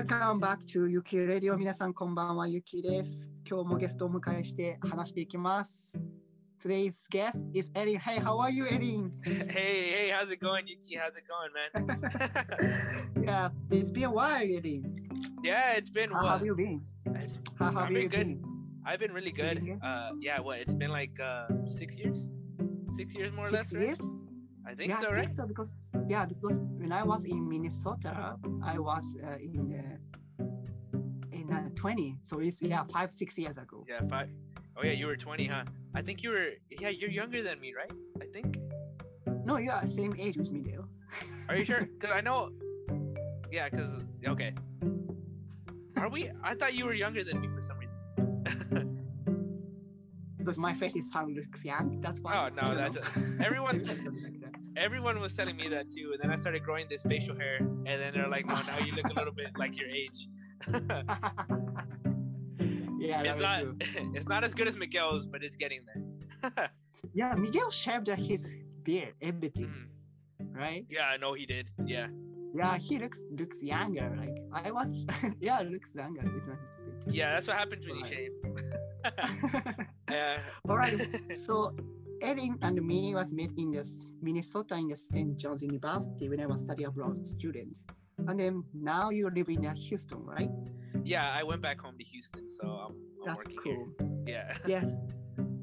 Welcome back to Yuki Radio 皆さんこんばんは、ゆきです。今日もゲストをお迎えして話していきます。Today's guest is Erin. Hey, how are you, Erin? Hey, hey, how's it going, Yuki? How's it going, man? Yeah, it's been a while, Erin. yeah, it's been How what? have you been? How have I've you been good. been? I've been really good. Really good? Uh, yeah, what? It's been like uh six years, six years more or Six less. right? years? I think yeah, so, I right? think so because yeah, because when I was in Minnesota, I was uh, in uh, in uh, 20. So it's yeah, five six years ago. Yeah, but oh yeah, you were 20, huh? I think you were. Yeah, you're younger than me, right? I think. No, you are same age with me, though. Are you sure? Cause I know. Yeah, cause okay. Are we? I thought you were younger than me for some reason. because my face is sound looks young. That's why. Oh, no, that's- know. everyone- like that. Everyone was telling me that too, and then I started growing this facial hair, and then they're like, "No, now you look a little bit like your age." yeah, it's not it's not as good as Miguel's, but it's getting there. Yeah, Miguel shaved his beard, everything, Mm. right? Yeah, I know he did. Yeah. Yeah, he looks looks younger. Like I was, yeah, looks younger. It's not it's good. Yeah, that's what happens when you Right. shave. yeah. All right. So Erin and me was met in this Minnesota in the St. John's University when I was study abroad student. And then now you live in uh, Houston, right? yeah, I went back home to Houston, so I'm, I'm That's cool. here. Yeah. Yes.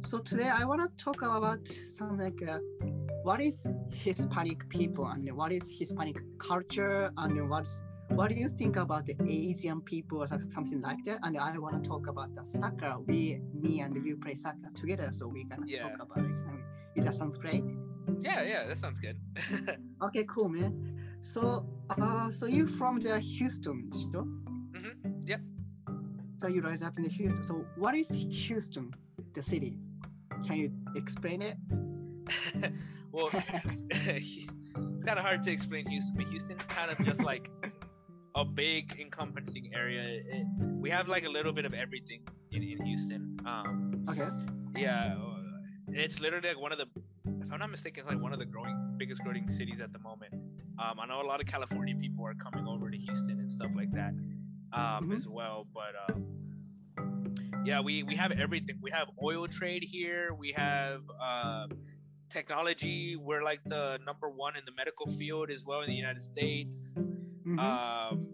So today I want to talk about some like uh, what is Hispanic people and what is Hispanic culture and what's what do you think about the Asian people or something like that? And I want to talk about the soccer. We, me and you play soccer together, so we're gonna Yeah. talk about it. Is that sounds great? Yeah, yeah, that sounds good. Okay, cool, man. So, uh, so you from the Houston, sure? Mhm, yep. So you rise up in the Houston. So what is Houston, the city? Can you explain it? well, it's kind of hard to explain Houston, but Houston's kind of just like a big encompassing area. It- we have like a little bit of everything in, in Houston. Um, Okay. yeah, it's literally like one of the, if I'm not mistaken, it's like one of the growing, biggest growing cities at the moment. Um, I know a lot of California people are coming over to Houston and stuff like that um, Mhm. as well. But um, yeah, we we have everything. We have oil trade here. We have uh, technology. We're like the number one in the medical field as well in the United States. Mhm. Um,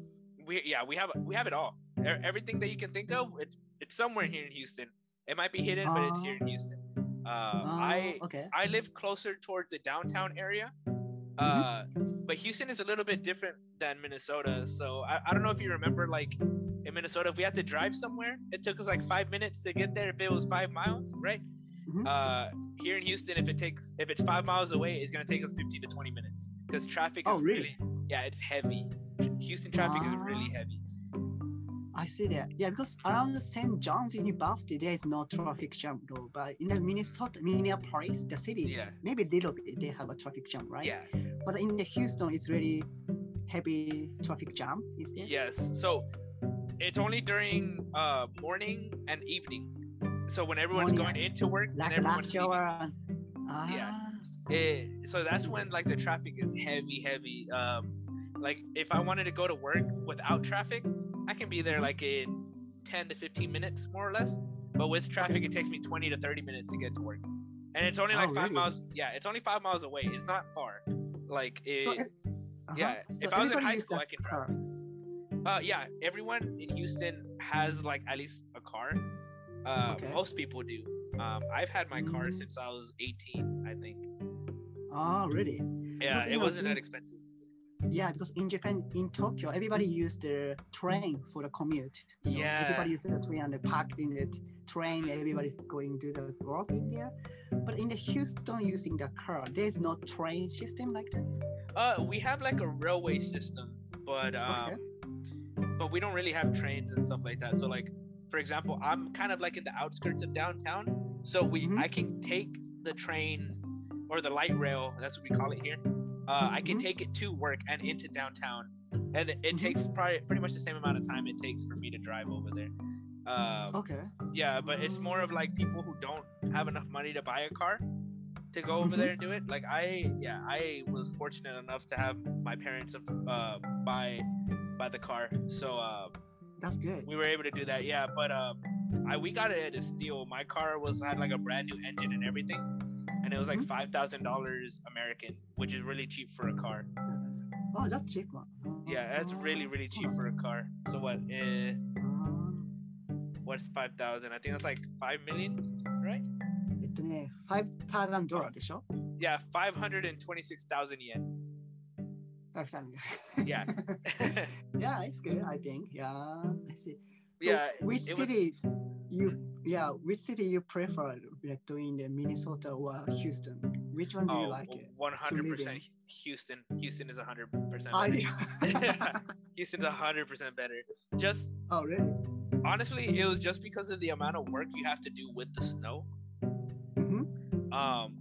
we yeah, we have we have it all. Everything that you can think of, it's it's somewhere here in Houston. It might be hidden, but it's here in Houston. Uh, I Oh, okay. I live closer towards the downtown area. Mm-hmm. Uh, but Houston is a little bit different than Minnesota. So I, I don't know if you remember, like in Minnesota, if we had to drive somewhere, it took us like five minutes to get there if it was five miles, right? Mhm. Uh, here in Houston, if it takes if it's five miles away, it's gonna take us 15 to 20 minutes because traffic is Oh, really? yeah, it's heavy. Houston traffic is really Ah. heavy. I see that. Yeah, because around St. John's University, there is no traffic jam though. But in the Minnesota, Minneapolis, the city, Yeah, maybe a little bit, they have a traffic jam, right? yeah, But in the Houston, it's really heavy traffic jam. Is it? yes. So it's only during uh morning and evening. So when everyone's Morning going into work and Like everyone's lunch leaving, hour. and- Ah, Yeah. it, so that's when like the traffic is heavy heavy um like if i wanted to go to work without traffic i can be there like in 10 to 15 minutes more or less. But with traffic it takes me 20 to 30 minutes to get to work. And it's only Oh, like five really? miles yeah it's only five miles away. It's not far. Like it, So, uh-huh. yeah, So if I was in high school, I can drive. uh yeah everyone in houston has like at least a car. Uh Okay. most people do. Um i've had my car since i was 18 i think. Oh, really? yeah it wasn't that expensive Yeah, because in Japan, in Tokyo, everybody used the train for the commute. You know, Yeah. Everybody used the train and they parked in the train. Everybody's going to the work in there. But in the Houston, using the car, there's no train system like that. Uh, we have like a railway system, but um, Okay. but we don't really have trains and stuff like that. So like, for example, I'm kind of like in the outskirts of downtown, so we Mhm. I can take the train or the light rail. That's what we call it here. Uh, I can Mhm. take it to work and into downtown, and it, it Mhm. takes probably pretty much the same amount of time it takes for me to drive over there. Um, Okay. yeah, but it's more of like people who don't have enough money to buy a car. to go over Mhm. there and do it. Like I, yeah, I was fortunate enough to have my parents uh, buy buy the car, so uh, That's good. we were able to do that. Yeah, but um, I we got it at a steal. My car was had like a brand new engine and everything, and it was like Mhm. five thousand dollars American, which is really cheap for a car. Oh, that's cheap one. Yeah, that's really really cheap for a car. So what? Uh, what's five thousand? I think that's like five million, right? えっとね、5000ドルでしょ Yeah, five hundred and twenty-six thousand yen. 5000 Yeah. yeah, it's good, I think. Yeah, I see. So Yeah, which it was- city you yeah, which city you prefer like doing the Minnesota or Houston? Which one do you Oh, like it? One hundred percent Houston. Houston is hundred percent. Houston's hundred percent better. Just oh really? honestly, it was just because of the amount of work you have to do with the snow. Mhm. Um,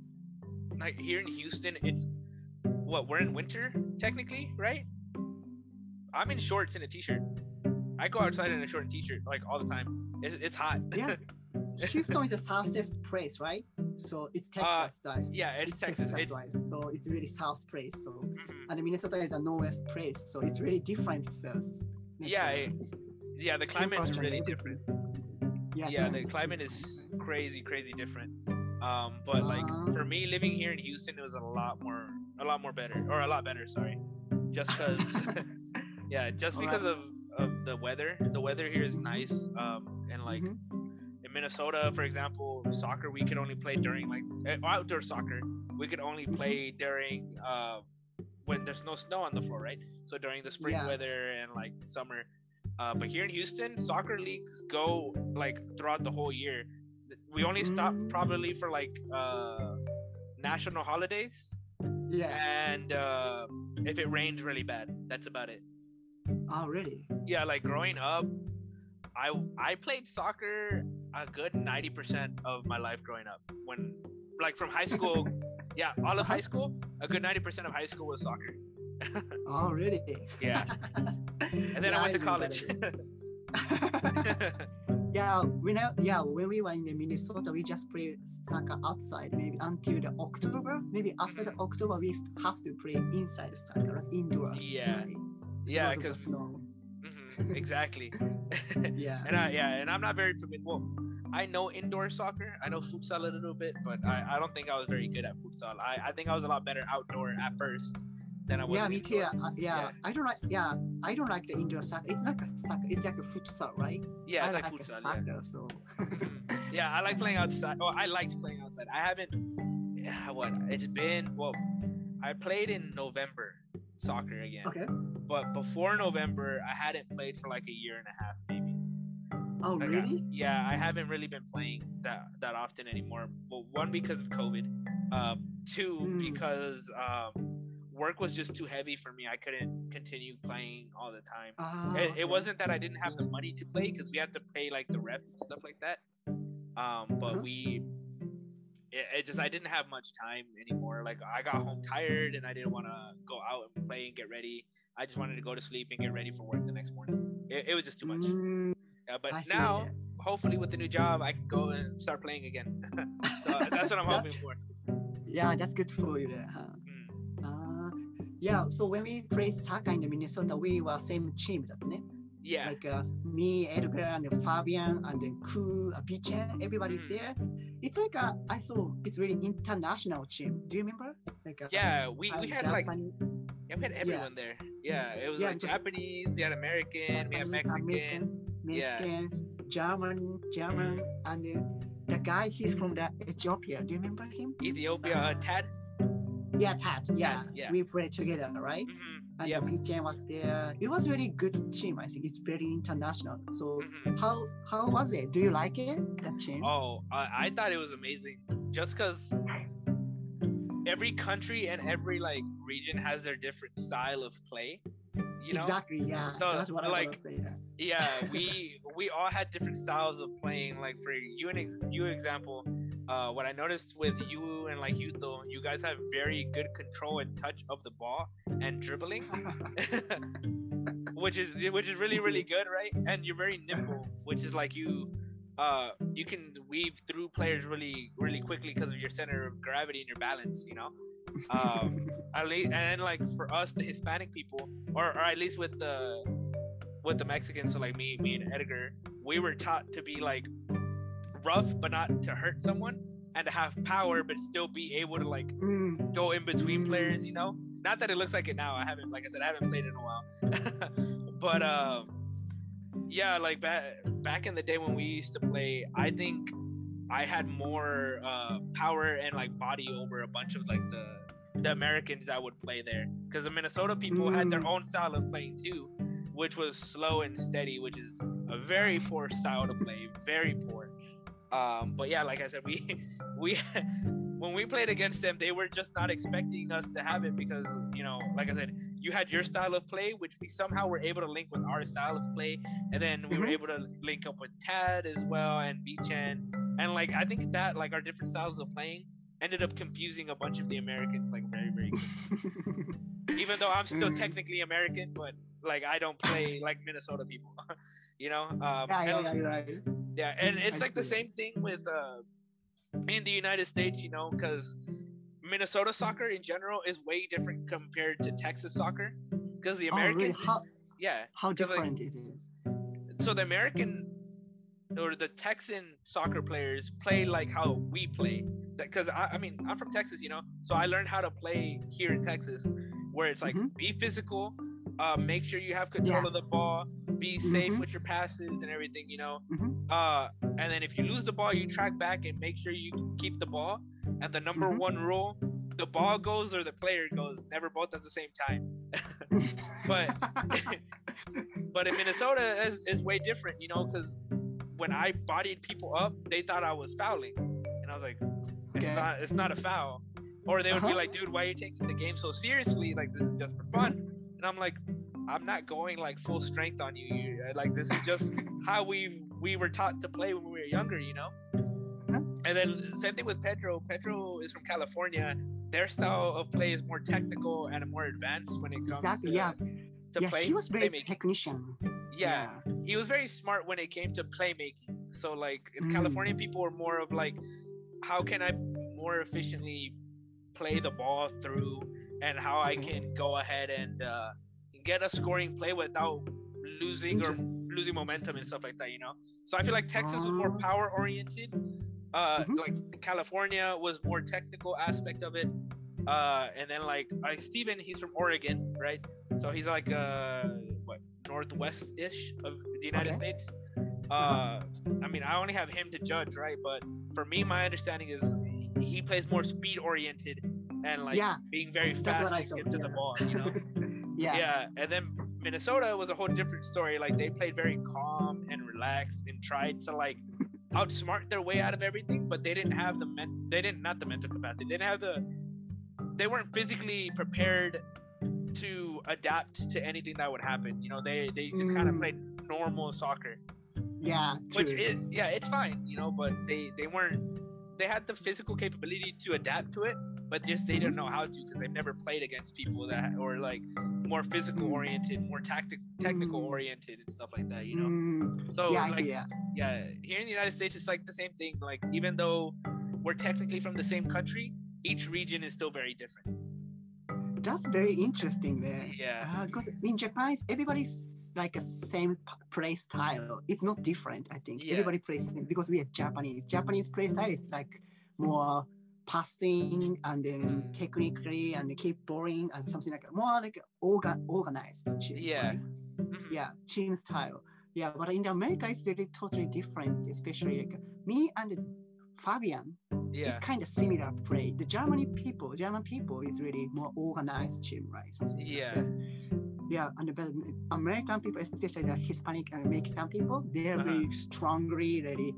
like here in Houston, it's what we're in winter technically, right? I'm in shorts and a t-shirt. I go outside in a short t-shirt like all the time. It's, it's hot. Yeah. Houston is the southest place, right? So it's Texas, right? yeah, it's, Texas. It's right? So it's really south place. So mhm. and Minnesota is a northwest place, so it's really different. It's- Yeah, it- yeah. The climate is really different. Yeah, yeah the climate is crazy crazy different um but like Uh. for me living here in houston it was a lot more a lot more better or a lot better sorry just because yeah just because of of the weather the weather here is nice um and like Mhm. in minnesota for example soccer we could only play during like eh, outdoor soccer we could only Mm-hmm. play during uh when there's no snow on the floor right so during the spring Yeah. weather and like summer uh, but here in Houston, soccer leagues go like throughout the whole year. We only stop Mm. probably for like uh, national holidays Yeah. and uh, if it rains really bad. That's about it. Oh, really? Yeah, like growing up, I I played soccer a good ninety percent of my life growing up. When like from high school, yeah, all of high school, a good ninety percent of high school was soccer. Oh, really? Yeah, and then Yeah, I went to college. yeah, when I, yeah, when we were in the Minnesota, we just play soccer outside, maybe until the October. Maybe after the Mhm. October, we have to play inside soccer, like indoor. Yeah. right? Yeah, Because of the because snow. Mhm, exactly. Yeah. and I yeah, and I'm not very familiar. Well, I know indoor soccer. I know futsal a little bit, but I, I don't think I was very good at futsal. I, I think I was a lot better outdoor at first than I was. Yeah, me too. Uh, yeah, Yeah. I don't like. Yeah, I don't like the indoor soccer. It's like a soccer. It's like a futsal, right? Yeah, I like, like futsal. a Yeah. soccer, so. Mhm. yeah, I like playing outside. Well, I liked playing outside. I haven't. Yeah, what? It's been well. I played in November soccer again, okay. but before November, I hadn't played for like a year and a half, maybe. Oh, Like, I- really? yeah, I haven't really been playing that that often anymore. Well, one because of COVID, um, two Mm. because um, work was just too heavy for me. I couldn't continue playing all the time. Ah, It, okay. it wasn't that I didn't have the money to play because we had to pay like the rep and stuff like that. Um, but Uh-huh. we, it, it, just I didn't have much time anymore. Like I got home tired and I didn't want to go out and play and get ready. I just wanted to go to sleep and get ready for work the next morning. It, it was just too much. Yeah, but now, hopefully, with the new job, I can go and start playing again. so that's what I'm hoping for. Yeah, that's good for you. There, huh? Mm. Uh, yeah, so when we played soccer in Minnesota, we were same team, didn't it? Yeah, Like uh, me, Edgar, and Fabian, and then Ku, uh, Pichen, everybody's Mm. there. It's like a, I saw it's really international team. Do you remember? Like uh, yeah. We, we uh, had like yeah, we had everyone there. Yeah, it was Yeah, like Japanese, we had American, we had Japanese, Mexican. Yeah. Mexican, German, German, and then the guy he's from the Ethiopia. Do you remember him? Ethiopia, uh, Tad. Yeah, Tat. Yeah, yeah. we played together, right? hmm And Yep. the PJ was there. It was really good team. I think it's very international. So hmm how how was it? Do you like it? That team? Oh, I, I thought it was amazing. Just because every country and every like region has their different style of play. You know. exactly. Yeah, So, that's what I like, want to say. yeah. yeah we we all had different styles of playing like for you an ex- you example uh what i noticed with you and like Yuto, you guys have very good control and touch of the ball and dribbling which is which is really really good right and you're very nimble which is like you uh, you can weave through players really, really quickly because of your center of gravity and your balance. You know, um, at least, and then like for us, the Hispanic people, or, or at least with the with the Mexicans, so like me, me and Edgar, we were taught to be like rough, but not to hurt someone, and to have power, but still be able to like Mm, go in between players. You know, not that it looks like it now. I haven't, like I said, I haven't played in a while, but um, yeah, like back back in the day when we used to play, I think I had more uh, power and like body over a bunch of like the the Americans that would play there because the Minnesota people had their Mm. own style of playing too, which was slow and steady, which is a very poor style to play, very poor. Um, but yeah, like I said, we we when we played against them, they were just not expecting us to have it because you know, like I said, you had your style of play, which we somehow were able to link with our style of play, and then we were Mhm. able to link up with Tad as well and Beechan, and like I think that like our different styles of playing ended up confusing a bunch of the Americans like very very even though I'm still Mm. technically American, but like I don't play like Minnesota people, you know. Um, yeah, yeah, yeah, right. Yeah, and it's I like the same thing with uh, in the United States, you know, because Minnesota soccer in general is way different compared to Texas soccer, because the Oh, really? How yeah, how 'cause, like, different is it? so the American or the Texan soccer players play like how we play. Because I, I mean, I'm from Texas, you know, so I learned how to play here in Texas, where it's like Mhm. be physical, uh, make sure you have control Yeah. of the ball, be safe Mhm. with your passes and everything, you know. Mhm. Uh, and then if you lose the ball, you track back and make sure you keep the ball. And the number Mhm. one rule: the ball goes or the player goes, never both at the same time. But but in Minnesota is, is way different, you know, because when I bodied people up, they thought I was fouling, and I was like, it's Okay. not, it's not a foul. Or they would be Uh-huh. like, dude, why are you taking the game so seriously? Like this is just for fun. And I'm like, I'm not going like full strength on you. you like this is just how we we were taught to play when we were younger, you know. Huh? And then same thing with Pedro. Pedro is from California. Their style of play is more technical and more advanced when it comes exactly. to, Yeah. to yeah. play. He was very playmaking. technician. yeah, he was very smart when it came to playmaking. So like Mm. California, people were more of like, how can I more efficiently play the ball through, and how I can go ahead and uh, get a scoring play without losing or losing momentum and stuff like that. You know. So I feel like Texas was more Ah. power oriented. Uh, Mhm. like California was more technical aspect of it. Uh, and then like like Steven, he's from Oregon, right? So he's like uh what northwest ish of the United Okay. States. Uh, I mean, I only have him to judge, right? But for me, my understanding is he plays more speed oriented and like Yeah. being very That's fast to get to the ball, you know? yeah. yeah. And then Minnesota was a whole different story. Like they played very calm and relaxed and tried to like outsmart their way out of everything, but they didn't have the men. They didn't not the mental capacity. They didn't have the. They weren't physically prepared to adapt to anything that would happen. You know, they they just kind of Mm. played normal soccer, Yeah. which is yeah, it's fine. You know, but they they weren't. They had the physical capability to adapt to it, but just they don't know how to because they've never played against people that or like more physical oriented, more tactic technical Mm. oriented and stuff like that. You know. Mm, So yeah, like. Yeah. yeah, here in the United States, it's like the same thing. Like even though we're technically from the same country, each region is still very different. That's very interesting there. Yeah. Uh, because in Japan, everybody's like a same play style. It's not different, I think. Yeah. Everybody plays because we are Japanese. Japanese play style is like more passing and then Mm. technically and keep boring and something like. More like organ organized. Team, Yeah. Mhm. Yeah, team style. Yeah, but in America, it's really totally different. Especially like me and Fabian, Yeah. it's kind of similar play. The Germany people, German people is really more organized team, right? Something Yeah. that. Yeah, and the but American people, especially the Hispanic and Mexican people, they're Uh-huh. very strongly ready.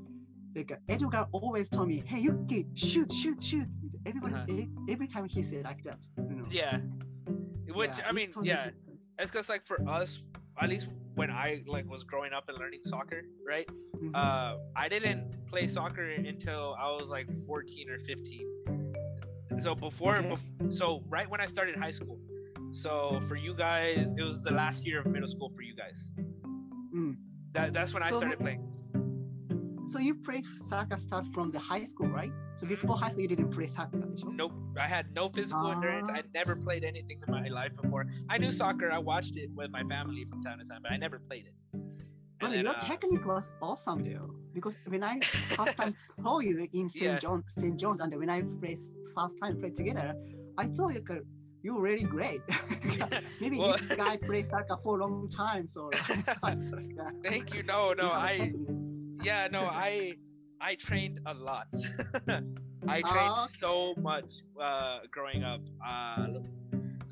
Like Edgar always told me, "Hey, Yuki, shoot, shoot, shoot!" Everybody, Uh-huh. every time he said like that. You know? Yeah. Which Yeah, I mean, yeah, different. it's because like for us, at least when I like was growing up and learning soccer, right? Mhm. Uh, I didn't play soccer until I was like 14 or 15. So before, Okay. bef- so right when I started high school. So for you guys, it was the last year of middle school for you guys. Mm. That that's when I So started playing so you played soccer start from the high school, right? So before high school, you didn't play soccer. Nope, I had no physical uh, endurance. Ah. I never played anything in my life before. I knew soccer. I watched it with my family from time to time, but I never played it. And but then, your uh, technique was awesome, though. Because when I first time saw you in St. Yeah. John, St. John's, and when I played first time played together, I thought you could you're really great. Maybe well, this guy played soccer for a long time. So. Yeah. thank you. No, no, I. Technique yeah, no, I I trained a lot. I trained Ah, so much uh, growing up. Uh,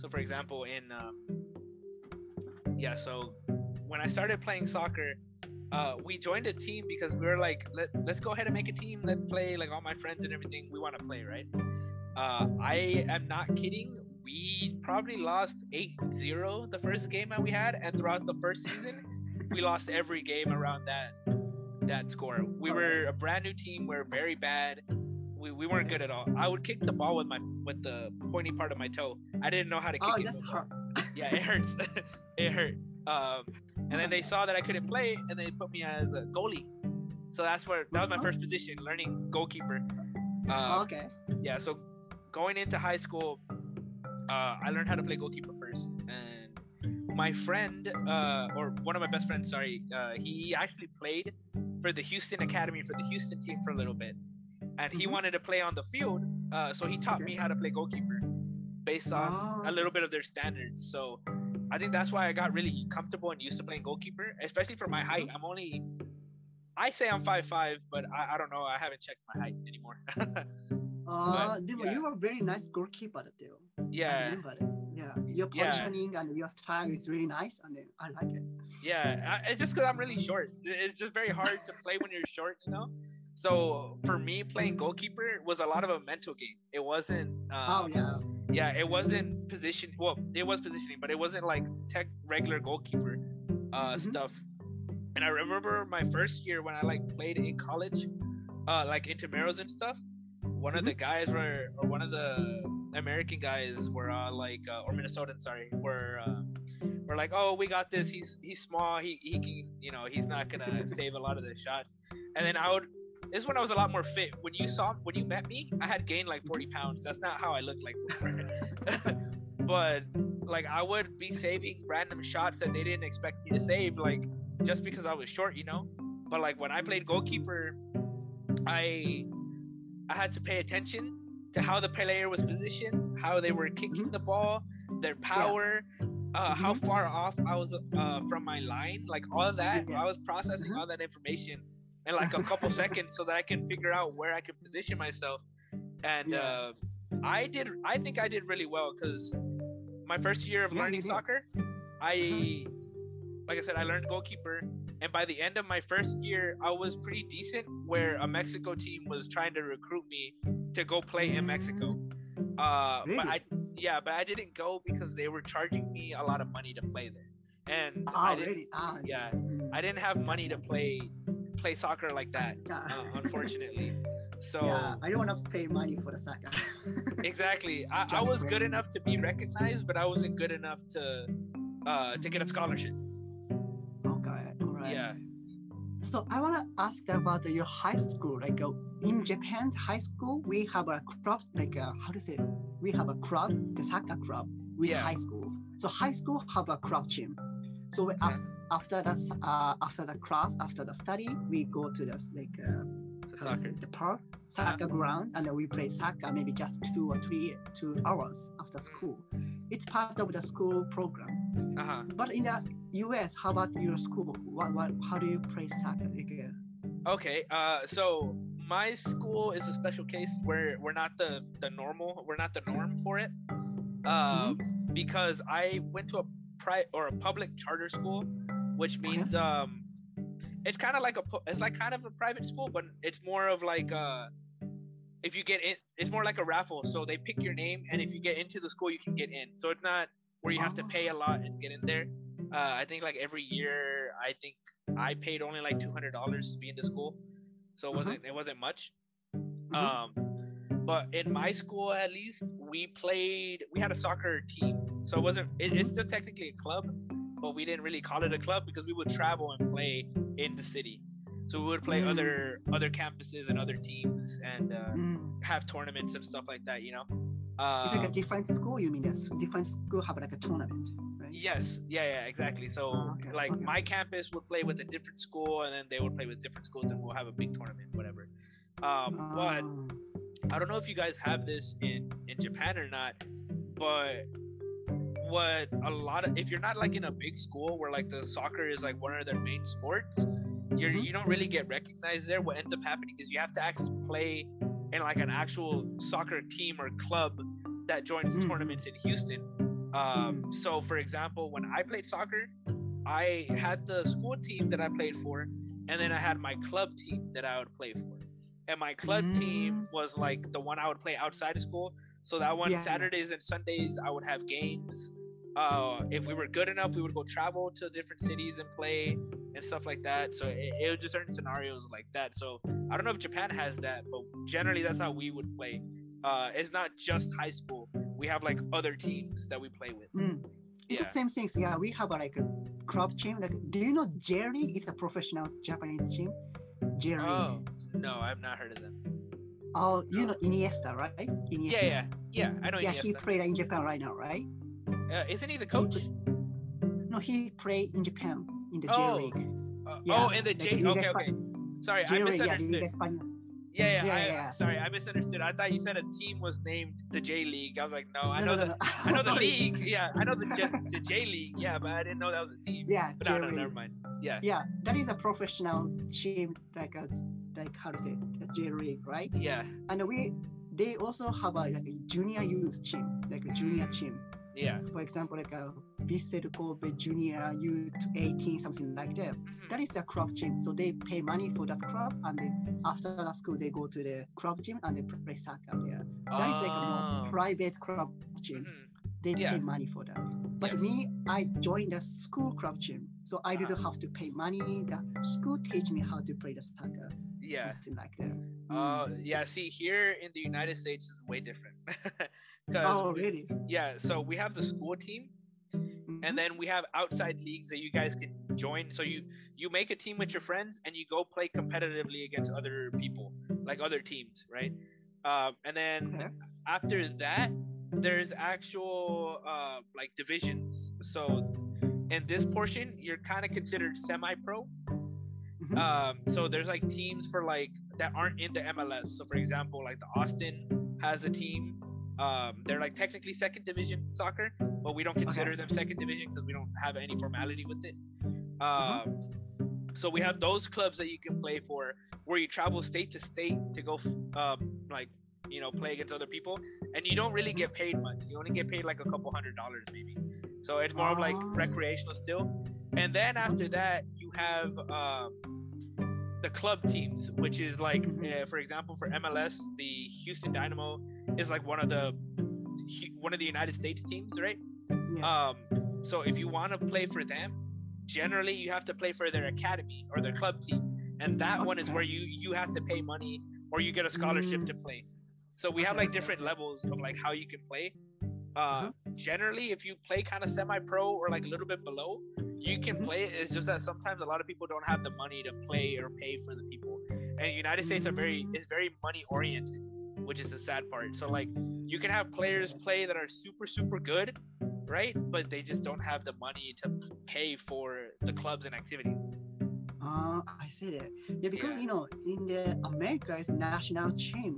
so, for example, in um, yeah, so when I started playing soccer, uh, we joined a team because we were like, Let, let's go ahead and make a team. Let's play. Like all my friends and everything, we want to play, right? Uh, I am not kidding. We probably lost 8-0 the first game that we had, and throughout the first season, we lost every game around that that score. We Oh, were a brand new team. We are very bad. We, we weren't good at all. I would kick the ball with my with the pointy part of my toe. I didn't know how to kick Oh, it. that's hard. Yeah, it hurts. it hurt. Um, and then they saw that I couldn't play, and they put me as a goalie. So that's where that was my Uh-huh. first position, learning goalkeeper. Oh, Uh, okay. yeah, so going into high school, uh, I learned how to play goalkeeper first, and my friend, uh, or one of my best friends, sorry, uh, he actually played for the Houston Academy for the Houston team for a little bit, and he Mhm. wanted to play on the field, uh, so he taught Okay. me how to play goalkeeper based on Oh, a little bit of their standards. So I think that's why I got really comfortable and used to playing goalkeeper, especially for my height. I'm only, I say I'm five five, but I, I don't know. I haven't checked my height anymore. uh, were- yeah. you are a very nice goalkeeper though. I yeah, remember it. Yeah, your Yeah. positioning and your style is really nice, and I like it. yeah. I- It's just because I'm really short. It's just very hard to play when you're short, you know. So for me, playing goalkeeper was a lot of a mental game. It wasn't. Oh Um, yeah. yeah, it wasn't position. Well, it was positioning, but it wasn't like tech regular goalkeeper uh, Mhm. stuff. And I remember my first year when I like played in college, uh, like intramurals and stuff. One of the guys were, or one of the American guys were uh, like, uh, or Minnesotan, sorry, were uh, were like, oh, we got this. He's he's small. He he can, you know, he's not gonna save a lot of the shots. And then I would. This is when I was a lot more fit. When you saw, when you met me, I had gained like 40 pounds. That's not how I looked like before. but like I would be saving random shots that they didn't expect me to save, like just because I was short, you know. But like when I played goalkeeper, I I had to pay attention to how the player was positioned, how they were kicking the ball, their power, uh, how far off I was uh, from my line, like all of that. Yeah. I was processing Mhm. all that information in like a couple seconds so that I can figure out where I can position myself. And Yeah. uh, I did. I think I did really well because my first year of Yeah, learning. Uh-huh. soccer, I, like I said, I learned goalkeeper, and by the end of my first year, I was pretty decent. Where a Mexico team was trying to recruit me to go play in Mexico. Uh, but I, yeah, but I didn't go because they were charging me a lot of money to play there, and I didn't. really? Ah, Yeah, mm, I didn't have money to play play soccer like that, uh, unfortunately. So. yeah, I don't want to pay money for the soccer. Exactly. I, I was good enough to be recognized, but I wasn't good enough to uh to get a scholarship. Yeah. So I want to ask about your high school. Like uh, in Japan, high school, we have a club, like uh, how to say, we have a club, the soccer club with Yeah. high school. So high school have a club team. So we, after after the uh, after the class, after the study, we go to the like uh, So how to say, soccer. the park, soccer ground, and then we play soccer maybe just two or three two hours after school. It's part of the school program. Uh-huh. But in the U.S., how about your school? What, what, how do you play soccer? Like, uh, Okay. Uh so my school is a special case where we're not the the normal, we're not the norm for it. Uh because I went to a pri or a public charter school, which means um it's kind of like a it's like kind of a private school, but it's more of like uh if you get in it's more like a raffle. So they pick your name and if you get into the school you can get in. So it's not where you have to pay a lot and get in there. Uh, I think like every year I think I paid only like two hundred dollars to be in the school, so it Mhm. wasn't it wasn't much. Mhm. Um, but in my school at least we played we had a soccer team, so it wasn't it, it's still technically a club, but we didn't really call it a club because we would travel and play in the city. So we would play Mm. other other campuses and other teams and uh, Mm. have tournaments and stuff like that. You know. It's like a Um, different school. You mean this? Different school have like a tournament, right? Yes, yeah, yeah, exactly. So, Oh, okay, like, okay. my campus would play with a different school, and then they would play with different schools, and we'll have a big tournament, whatever. Um, but Oh. I don't know if you guys have this in in Japan or not, but what a lot of if you're not like in a big school where like the soccer is like one of their main sports, you're Mhm. you don't really get recognized there. What ends up happening is you have to actually play in like an actual soccer team or club that joins the Mhm. tournaments in Houston. Um, so for example, when I played soccer, I had the school team that I played for, and then I had my club team that I would play for. And my club team was like the one I would play outside of school. So that one yeah. Saturdays and Sundays I would have games. Uh, if we were good enough, we would go travel to different cities and play and stuff like that. So it, it was just certain scenarios like that. So I don't know if Japan has that, but generally that's how we would play. Uh, it's not just high school. We have like other teams that we play with. Mm. It's the same things. Yeah, we have a, like a club team. Like, do you know Jerry is a professional Japanese team? Jerry. Oh no, I've not heard of them. Oh, you know Iniesta, right? Iniesta. Yeah, yeah, yeah. I know. Yeah, he played in Japan right now, right? Uh, isn't he the coach? No, he played in Japan in the J Oh, League. Uh, Yeah, oh, in the like J. Liga Okay, okay. Sorry, J I yeah, misunderstood. Española. Yeah, yeah. Yeah, I, yeah. Sorry, I misunderstood. I thought you said a team was named the J League. I was like, no, I No, know no, the no. I know the league. Yeah, I know the J, the J League. Yeah, but I didn't know that was a team. Yeah, But no, J no, never mind. Yeah, Yeah, that is a professional team, like a like how to say it, J League, right? yeah, And we they also have a like a junior youth team, like a junior mm. team. Yeah. For example, like a Vissel Kobe Junior Youth 18, something like that. Mhm. That is the club gym. So they pay money for that club, and then after that school they go to the club gym and they play soccer there. That is like a Oh. private club gym. Mhm. They Yeah. pay money for that. But Yes. me, I joined the school club gym, so I didn't Ah. have to pay money. The school teach me how to play the soccer, Yeah. something like that. Uh, yeah. See, here in the United States is way different. oh, we- really? Yeah. So we have the school team, and then we have outside leagues that you guys can join. So you you make a team with your friends and you go play competitively against other people, like other teams, right? Um, and then Okay. after that, there's actual uh, like divisions. So in this portion, you're kind of considered semi-pro. Um, so there's like teams for like that aren't in the MLS. So for example, like the Austin has a team. Um, they're like technically second division soccer, but we don't consider them second division because we don't have any formality with it. Um, so we have those clubs that you can play for, where you travel state to state to go, f- um, like you know, play against other people, and you don't really get paid much. You only get paid like a couple hundred dollars maybe. So it's more of like Oh. recreational still. And then after that, you have um, the club teams, which is like, uh, for example, for MLS, the Houston Dynamo is like one of the one of the United States teams, right? Yeah. Um, so if you want to play for them, generally you have to play for their academy or their club team, and that one is where you you have to pay money or you get a scholarship Mm. to play. So we have like okay, different levels of like how you can play. Uh, Mm-hmm. Generally, if you play kind of semi-pro or like a little bit below, you can Mhm. play it. It's just that sometimes a lot of people don't have the money to play or pay for the people. And United States are very is very money oriented, which is the sad part. So like you can have players play that are super super good, right? But they just don't have the money to pay for the clubs and activities. Uh, I see that. Yeah, because Yeah. you know, in the America's national team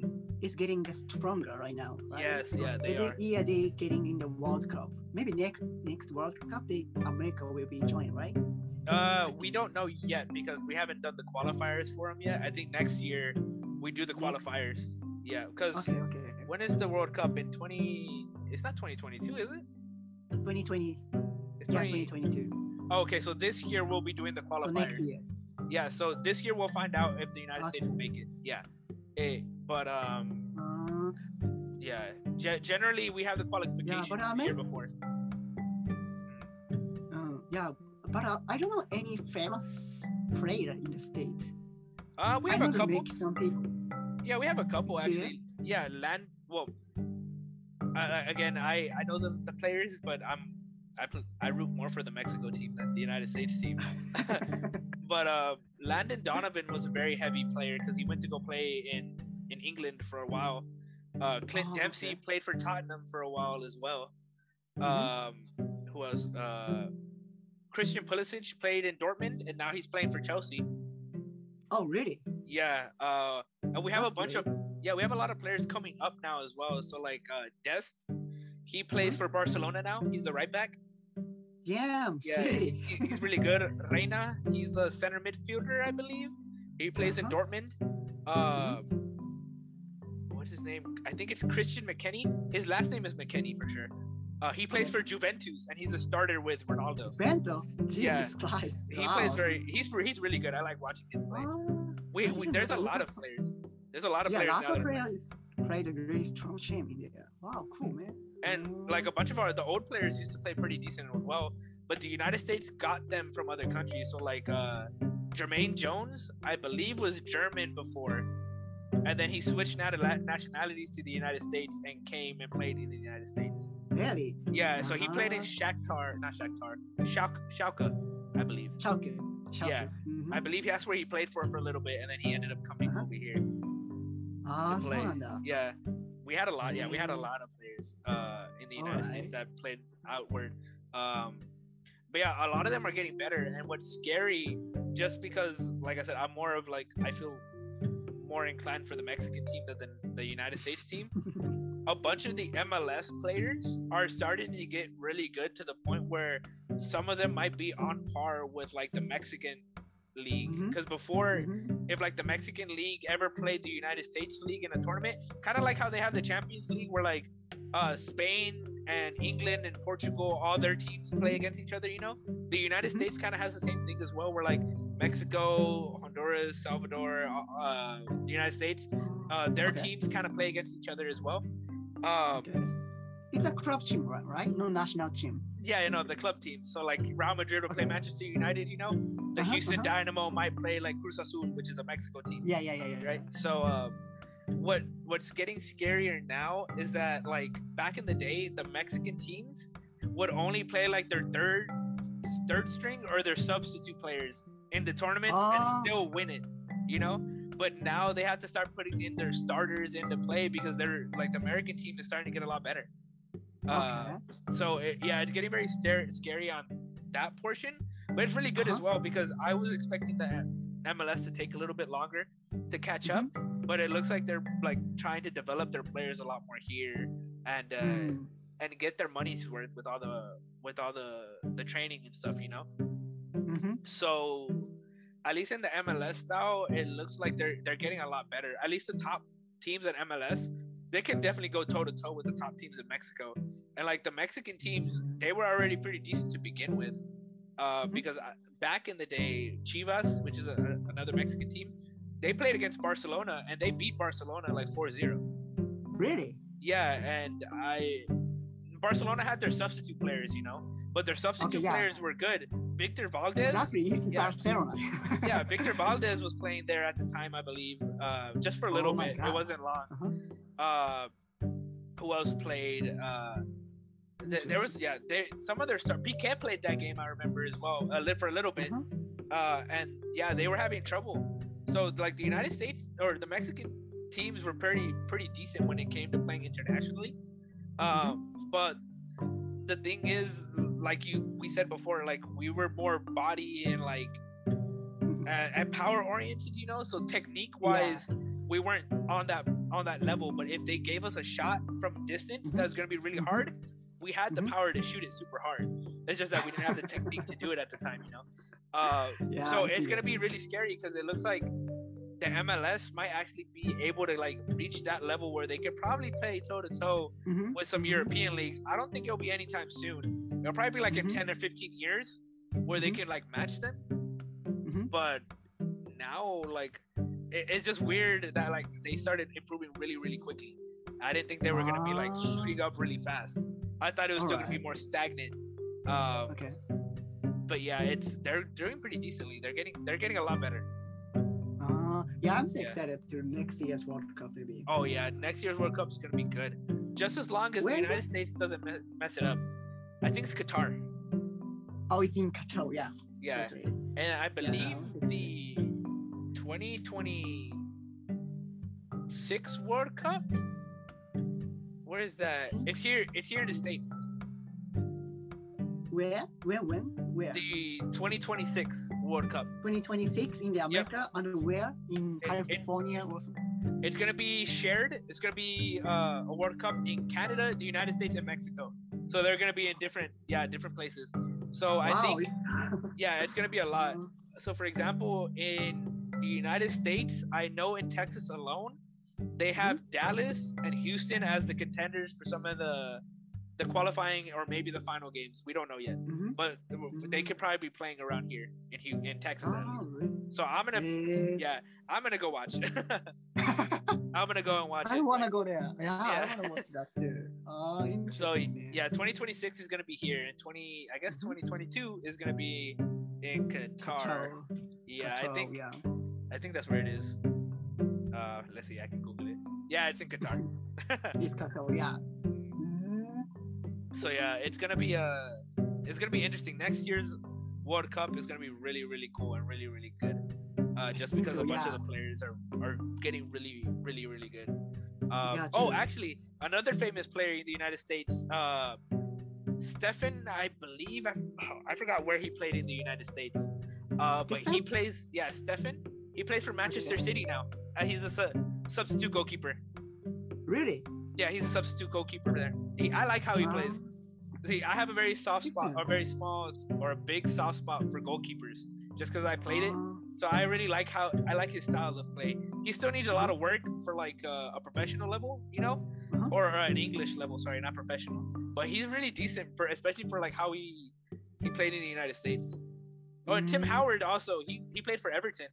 is getting stronger right now. Right? Yes, yeah, they every are. year they getting in the World Cup. Maybe next next World Cup, they America will be joined, right? Uh, we don't know yet because we haven't done the qualifiers for them yet. I think next year we do the qualifiers. Yeah, because Okay, okay. when is the World Cup in twenty? It's not twenty twenty two, is it? 2020, It's yeah, 2022. Oh, okay, so this year we'll be doing the qualifiers. So next year. Yeah, so this year we'll find out if the United. States will make it. Yeah, Eh, but um, Uh, yeah, ge- generally we have the qualification yeah, but the I year mean- before. uh, yeah, but uh, I don't know any famous player in the state. Uh, we have know a the couple. Yeah, we have a couple actually. Yeah, land. Well, uh, again, I I know the, the players, but I'm I I root more for the Mexico team than the United States team. but uh, Landon Donovan was a very heavy player because he went to go play in in England for a while. Uh, Clint Oh, Dempsey okay. played for Tottenham for a while as well. Mhm. Um, who was Uh, Christian Pulisic played in Dortmund, and now he's playing for Chelsea. Oh, really? Yeah, uh, and we have That's a bunch great. of yeah, we have a lot of players coming up now as well. So like uh, Dest, he plays Mhm. for Barcelona now. He's the right back. Damn. Yeah, he- he's really good. Reyna, he's a center midfielder, I believe. He plays in Uh-huh. Dortmund. Uh, his name? I think it's Christian McKennie. His last name is McKennie for sure. Uh, he plays for Juventus and he's a starter with Ronaldo. Ventos. Jesus Yeah. Christ. He plays very. He's he's really good. I like watching him play. Oh, we, we there's a lot of players. There's a lot of yeah, players now. of that played a really strong team in there. Wow, cool, man. and like a bunch of our the old players used to play pretty decent well but the united states got them from other countries so like uh jermaine jones i believe was german before and then he mm-hmm. switched nationalities to the United States and came and played in the United States. Really? Yeah. Uh-huh. So he played in uh-huh. Shakhtar, not Shakhtar, Shauk- Schalke, I believe. Schalke. Schalke. Yeah, mm-hmm. I believe that's where he played for for a little bit, and then he ended up coming uh-huh. over here. Ah, yeah. We had a lot. Yeah, we had a lot of players uh, in the United right. States that played outward. Um, but yeah, a lot of them are getting better. And what's scary, just because, like I said, I'm more of like I feel more inclined for the Mexican team than the, the United States team. A bunch of the MLS players are starting to get really good to the point where some of them might be on par with like the Mexican league. Because before, Mhm. if like the Mexican League ever played the United States League in a tournament, kind of like how they have the Champions League, where like uh, Spain and England and Portugal, all their teams play against each other. You know, the United Mhm. States kind of has the same thing as well, where like Mexico, Honduras, Salvador, uh, uh, the United States, uh, their Okay. teams kind of play against each other as well. Um, Okay. It's a club team, right? right? No national team. yeah, you know, the club teams. So like Real Madrid will play Okay. Manchester United. You know, the Uh-huh, Houston uh-huh. Dynamo might play like Cruz Azul, which is a Mexico team. Yeah, yeah, yeah, yeah. right so um what what's getting scarier now is that like back in the day the mexican teams would only play like their third third string or their substitute players in the tournaments Oh. and still win it you know but now they have to start putting in their starters into play because they're like the american team is starting to get a lot better uh, Okay. so it, yeah it's getting very stare- scary on that portion but it's really good as Uh-huh. well because i was expecting the mls to take a little bit longer to catch up Mm-hmm. But it looks like they're like trying to develop their players a lot more here and uh, Hmm. and get their money's worth with all the with all the the training and stuff you know Mhm. so at least in the mls style it looks like they're they're getting a lot better at least the top teams at mls they can definitely go toe to toe with the top teams in mexico and like the mexican teams they were already pretty decent to begin with uh, Mhm. because uh, back in the day chivas which is a- another mexican team they played against barcelona and they beat barcelona like 4-0 Really? yeah, and I Barcelona had their substitute players, you know, but their substitute yeah. players were good. Victor Valdés, Exactly. It's yeah. Barcelona. yeah, Victor Valdés was playing there at the time, I believe, uh, just for a little Oh bit. God. It wasn't long. Uh, who else played? Uh, th- there was yeah, they, some of their star. Piqué played that game, I remember as well, uh, for a little bit. Uh-huh. Uh, and yeah, they were having trouble. So like the United States or the Mexican teams were pretty pretty decent when it came to playing internationally. Um, but the thing is, like you we said before, like we were more body and like Mhm. and, power oriented, you know. So technique wise, we weren't on that on that level. But if they gave us a shot from distance Mhm. that was gonna be really hard, we had the power to shoot it super hard. It's just that we didn't have the technique to do it at the time, you know. Uh, Yeah, so it's gonna be really scary because it looks like the MLS might actually be able to like reach that level where they could probably play toe to toe with some European leagues. I don't think it'll be anytime soon. It'll probably be like in Mhm. 10 or 15 years where they Mhm. can like match them. Mhm. But now, like, it, it's just weird that like they started improving really, really quickly. I didn't think they were gonna be like shooting up really fast. I thought it was still gonna be more stagnant. Um, Okay. But yeah, it's they're doing pretty decently. They're getting they're getting a lot better. Uh, yeah, I'm so Yeah. excited to next year's World Cup maybe. Oh yeah, next year's World Cup is gonna be good. Just as long as Where the United States doesn't mess it up. I think it's Qatar. Oh, it's in Qatar. Yeah. Yeah, and I believe it's- the 2026 World Cup. Where is that? It's here. It's here in the states. Where? Where? When? Where? The 2026 World Cup. 2026 in the America and where? In It- it- California? It's gonna be shared. It's gonna be uh, a World Cup in Canada, the United States, and Mexico. So they're gonna be in different, yeah, different places. So I think, it's- yeah, it's gonna be a lot. So for example, in the United States, I know in Texas alone, they have Dallas and Houston as the contenders for some of the the qualifying or maybe the final games. We don't know yet, Mhm. but they could probably be playing around here in in Texas Oh? So I'm gonna, Eh, yeah, I'm gonna go watch. I'm gonna go and watch. I it. want to go there. Yeah, Yeah. I want to watch that too. Oh, So man. yeah, 2026 is gonna be here, and 20, I guess Mhm. 2022 is gonna be in Qatar. Qatar, Yeah, I think Yeah. I think that's where it is. Uh, let's see, I can Google it. Yeah, it's in Qatar. It's Qatar. Yeah. So yeah, it's gonna be uh it's gonna be interesting. Next year's World Cup is gonna be really, really cool and really, really good. Uh, just because so, a bunch yeah. of the players are are getting really, really, really good. Um, oh, actually, another famous player in the United States, uh, Steffen, I believe, I, oh, I forgot where he played in the United States, uh, but he plays, yeah, Steffen. He plays for Manchester City now. Uh, he's a su- substitute goalkeeper. Really? Yeah, he's a substitute goalkeeper there. He, I like how he Wow. plays. See, I have a very soft spot, or very small, or a big soft spot for goalkeepers, just because I played it. So I really like how I like his style of play. He still needs a lot of work for like uh, a professional level, you know, Uh-huh. or uh, an English level. Sorry, not professional. But he's really decent for, especially for like how he he played in the United States. Oh, and Tim Mm. Howard also he he played for Everton.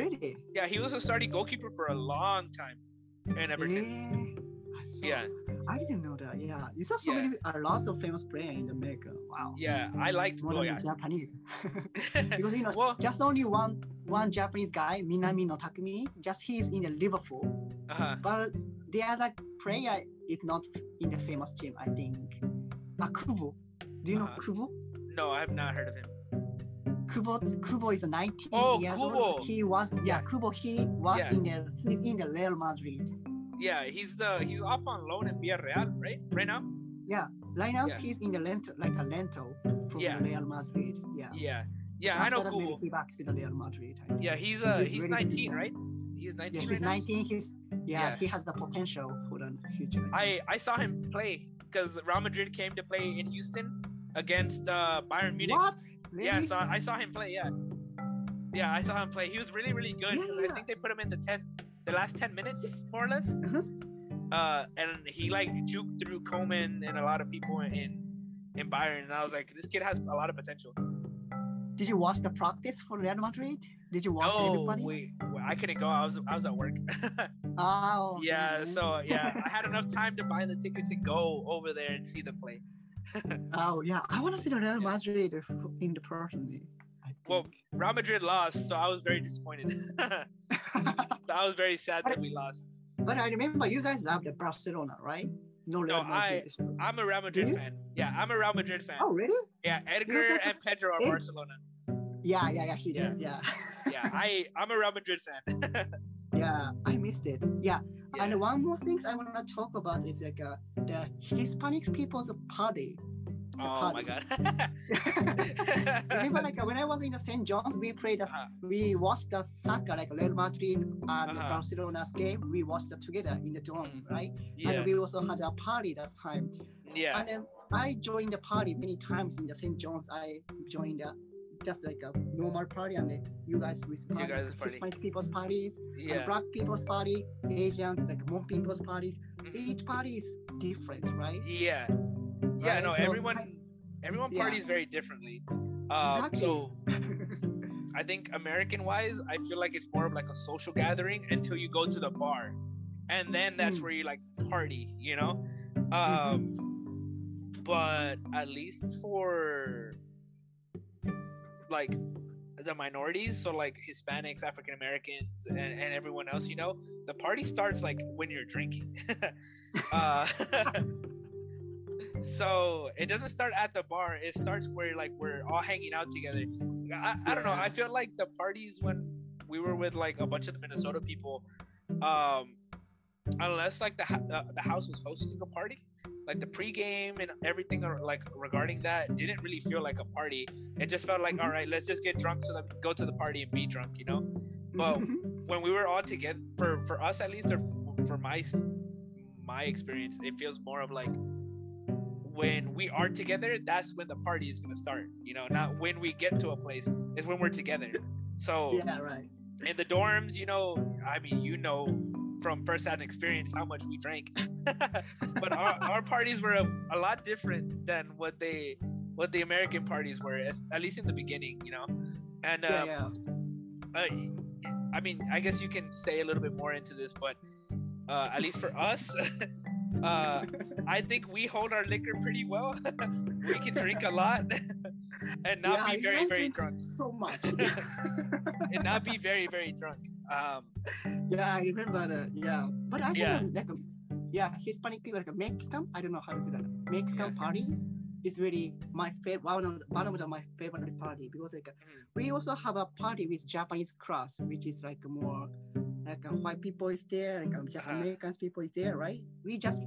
Really? Yeah, he was a starting goalkeeper for a long time in Everton. Eh, I saw- Yeah. I didn't know that. Yeah. You saw so Yeah. many, a lot of famous players in the America. Wow. Yeah, I liked. More than. Japanese. because you know, well, just only one one Japanese guy, Minamino Takumi, just he's in the Liverpool. uh-huh. But the other player is not in the famous team, I think. Ah, Kubo. Do you know Uh-huh. Kubo? no, I have not heard of him. Kubo Kubo is 19 Oh, years Kubo. old. He was yeah, Kubo he was Yeah. in the he's in the Real Madrid. Yeah, he's the he's off on loan in Villarreal, right? Right now. Yeah. Right now Yeah. he's in the rental like a rental from Yeah. Real Madrid. Yeah. Yeah, yeah, I After know that, maybe Google. he back to the Real Madrid. I. Yeah, he's uh He's he's, really 19, right? He's 19 Yeah, right he's now? 19. He's yeah, Yeah. he has the potential for the future. I I saw him play because Real Madrid came to play in Houston against uh Bayern Munich. what? Really? Yeah, so I saw him play. Yeah, yeah, I saw him play. He was really really good. 'cause I think they put him in the 10, the last 10 minutes more or less. Uh-huh. Uh, and he like juked through Coman and a lot of people in in Bayern, and I was like, this kid has a lot of potential. Did you watch the practice for Real Madrid? Did you watch Oh, everybody? wait, I couldn't go. I was I was at work. Oh. yeah, okay. so yeah, I had enough time to buy the ticket to go over there and see them play. Oh yeah, I want to see the Real Madrid in the person. Well. Real Madrid lost, so I was very disappointed. I was very sad that we lost. but I remember you guys love the Barcelona, right? No No, Madrid. I'm a Real Madrid fan. Yeah, I'm a Real Madrid fan. Oh really? Yeah, Edgar and Pedro are Ed- Barcelona. Yeah, yeah, yeah. He Yeah. Yeah. Yeah, I I'm a Real Madrid fan. Yeah, I missed it. Yeah. Yeah. And one more thing I want to talk about is like uh, the Hispanic people's party. oh my god. Remember, like when I was in the St. John's, we played, the, Uh-huh. we watched the soccer, like Real Madrid and Uh-huh. Barcelona's game. We watched it together in the dorm, right? yeah, And we also had a party that time. yeah, And then I joined the party many times in the St. John's. I joined the, just like a normal party, and then you guys with You guys' party. Hispanic people's parties, yeah. black people's party, Asian, like Hmong people's parties. Mhm. Each party is different, right? Yeah, yeah. Right, No, so everyone I- everyone yeah. parties very differently. Um, Exactly. So I think American wise, I feel like it's more of like a social gathering until you go to the bar, and then that's Mm. where you like party, you know. Mm-hmm. Um, but at least for like the minorities, so like Hispanics, African Americans, and, and everyone else, you know, the party starts like when you're drinking. uh, So it doesn't start at the bar. It starts where like we're all hanging out together. I, I don't know. I feel like the parties when we were with like a bunch of the Minnesota people, um, unless like the uh, the house was hosting a party, like the pregame and everything like regarding that didn't really feel like a party. It just felt like, mm-hmm. all right, let's just get drunk so that we go to the party and be drunk, you know. But when we were all together, for for us at least, or for my my experience, it feels more of like when we are together, that's when the party is gonna start. You know, not when we get to a place. It's when we're together. So yeah, right. In the dorms, you know, I mean, you know, from firsthand experience how much we drank. but our, our parties were a, a, lot different than what they what the American parties were, at least in the beginning, you know. And um, yeah, yeah. Uh, I mean, I guess you can say a little bit more into this, but uh, at least for us, uh, I think we hold our liquor pretty well. we can drink a lot and not yeah, be very, very drunk. So much. and not be very, very drunk. Um, yeah, I remember that. Yeah, but I yeah. think like a, yeah, Hispanic people like a Mexican. I don't know how to say that. Mexican yeah. party is really my favorite. One of the, one of the, my favorite party because like mm-hmm. we also have a party with Japanese class, which is like more like uh, white people is there, like um, just uh-huh. Americans people is there, right? We just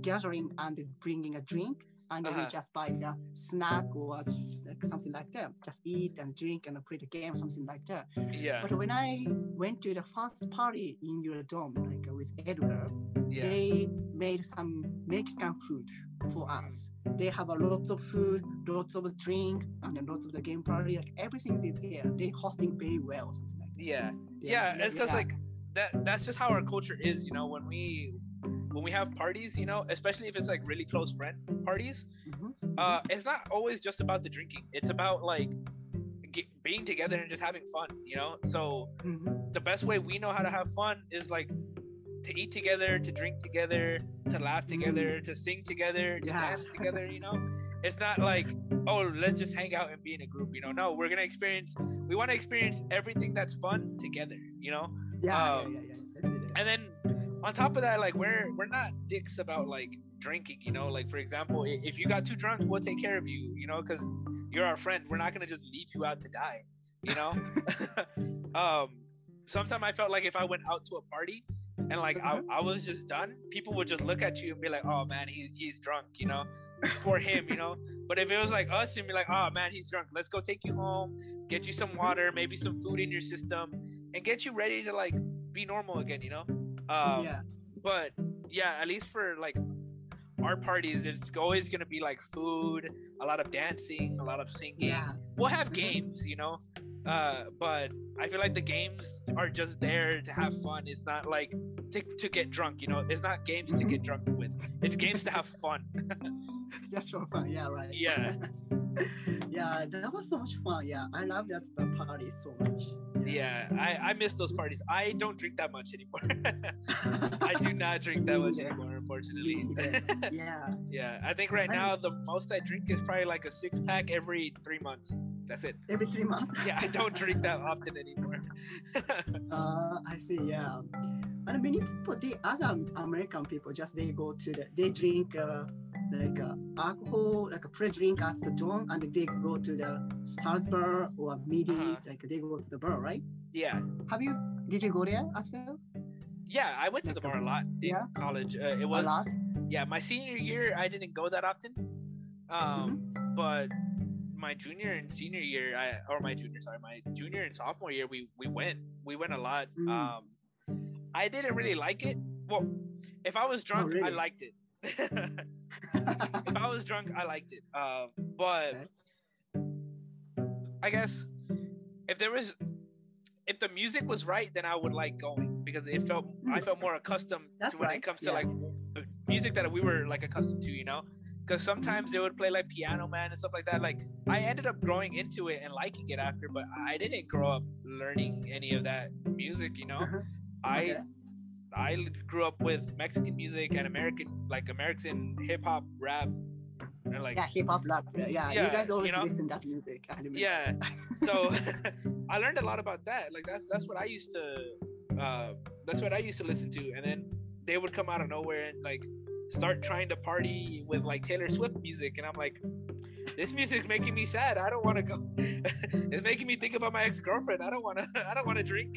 gathering and bringing a drink and uh-huh. we just buy a snack or like something like that. Just eat and drink and play the game, something like that. Yeah. But when I went to the first party in your dorm, like with Edward, yeah. they made some Mexican food for us. They have a lots of food, lots of drink, and lots of the game party. Like everything is there. They hosting very well. Something like that. Yeah. Yeah. It's because yeah. like that. That's just how our culture is. You know, when we when we have parties, you know, especially if it's like really close friend parties, mm-hmm. uh, it's not always just about the drinking. It's about like get, being together and just having fun, you know. So mm-hmm. the best way we know how to have fun is like to eat together, to drink together, to laugh together, mm-hmm. to sing together, to yeah. dance together, you know. It's not like, oh, let's just hang out and be in a group, you know. No, we're gonna experience. We want to experience everything that's fun together, you know. Yeah, um, yeah, yeah, yeah. And then on top of that, like we're we're not dicks about like drinking, you know. Like for example, if you got too drunk, we'll take care of you, you know, because you're our friend. We're not gonna just leave you out to die, you know. um, sometimes I felt like if I went out to a party and like I, mm-hmm. I was just done, people would just look at you and be like, "Oh man, he's he's drunk," you know, for him, you know. But if it was like us, and be like, "Oh man, he's drunk. Let's go take you home, get you some water, maybe some food in your system, and get you ready to like be normal again," you know. Um, yeah. But yeah, at least for like our parties, it's always gonna be like food, a lot of dancing, a lot of singing. Yeah. We'll have games, you know. Uh, but I feel like the games are just there to have fun. It's not like to, to get drunk, you know. It's not games to get drunk with. It's games to have fun. Just for fun, yeah, right. Yeah. yeah, that was so much fun. Yeah, I love that party so much. Yeah, I, I miss those parties. I don't drink that much anymore. I do not drink that much anymore, unfortunately. yeah. yeah, I think right now the most I drink is probably like a six pack every three months. That's it. Every three months? yeah, I don't drink that often anymore. uh, I see. Yeah, and many people, the other American people, just they go to the, they drink. Uh, like uh, alcohol, like a pre-drink at the dorm, and they go to the Stars bar or Middies, uh-huh. like they go to the bar, right? Yeah. Have you? Did you go there as well? Yeah, I went to like the bar a lot in yeah? college. Uh, it was a lot. Yeah, my senior year I didn't go that often, um, mm-hmm. but my junior and senior year, I or my junior, sorry, my junior and sophomore year, we we went, we went a lot. Mm. Um, I didn't really like it. Well, if I was oh, drunk, oh, really? I liked it. if I was drunk, I liked it. Uh, but. I guess if there was, if the music was right, then I would like going because it felt I felt more accustomed That's to when right. it comes to yeah. like music that we were like accustomed to, you know. Because sometimes they would play like Piano Man and stuff like that. Like I ended up growing into it and liking it after, but I didn't grow up learning any of that music, you know. Uh-huh. I I grew up with Mexican music and American, like American hip hop, rap, and like yeah, hip hop, rap. Yeah, yeah, you guys always you know? listen to that music. Yeah, so I learned a lot about that. Like that's that's what I used to, uh, that's what I used to listen to, and then they would come out of nowhere and like start trying to party with like Taylor Swift music, and I'm like, this music's making me sad. I don't want to go. it's making me think about my ex girlfriend. I don't want to. I don't want to drink.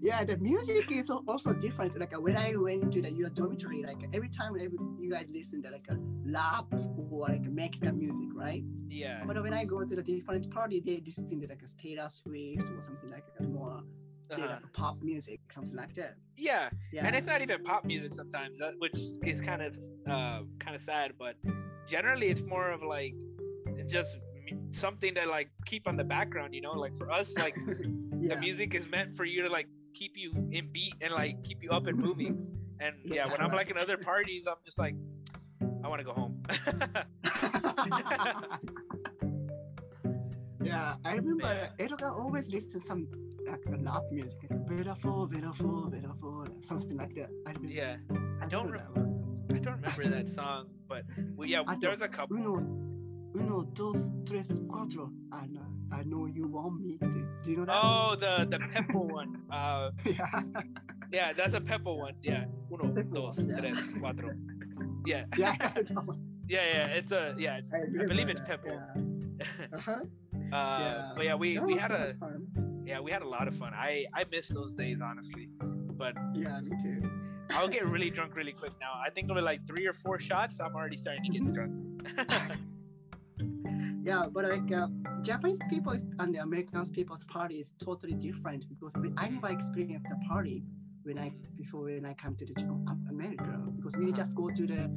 Yeah, the music is also different. Like when I went to the your dormitory, like every time every, you guys listen to like a rap or like Mexican music, right? yeah. But when I go to the different party, they listen to like a Taylor Swift or something like that, more Uh-huh. like pop music, something like that. Yeah, Yeah. and it's not even pop music sometimes, that, which is kind of uh, kind of sad. But generally, it's more of like just something to like keep on the background. You know, like for us, like yeah. the music is meant for you to like keep you in beat and like keep you up and moving. And yeah, Yeah, when I'm like in other parties, I'm just like, I want to go home. yeah, I remember Yeah. Edoga always listen some like rap music, beautiful, beautiful, beautiful, something like that. I remember. yeah, I don't remember. I don't remember that song, but well, yeah, I there was a couple. Uno, dos, tres, cuatro. I know, I know you want me. Do, do you know that? Oh, the the Pitbull one. Uh, yeah, yeah, that's a Pitbull one. Yeah, uno, Peppo dos, one, yeah. tres, cuatro. Yeah, yeah, yeah, yeah. It's a yeah. It's, I, I believe it's Pitbull. Yeah. Uh-huh. uh, yeah. But yeah, we That we had a fun. yeah we had a lot of fun. I I miss those days honestly, but Yeah, me too. I'll get really drunk really quick now. I think over like three or four shots, I'm already starting to get Mhm. drunk. Yeah, but like uh, Japanese people and the American people's party is totally different because I never experienced the party when I before when I come to the um, America because we just go to the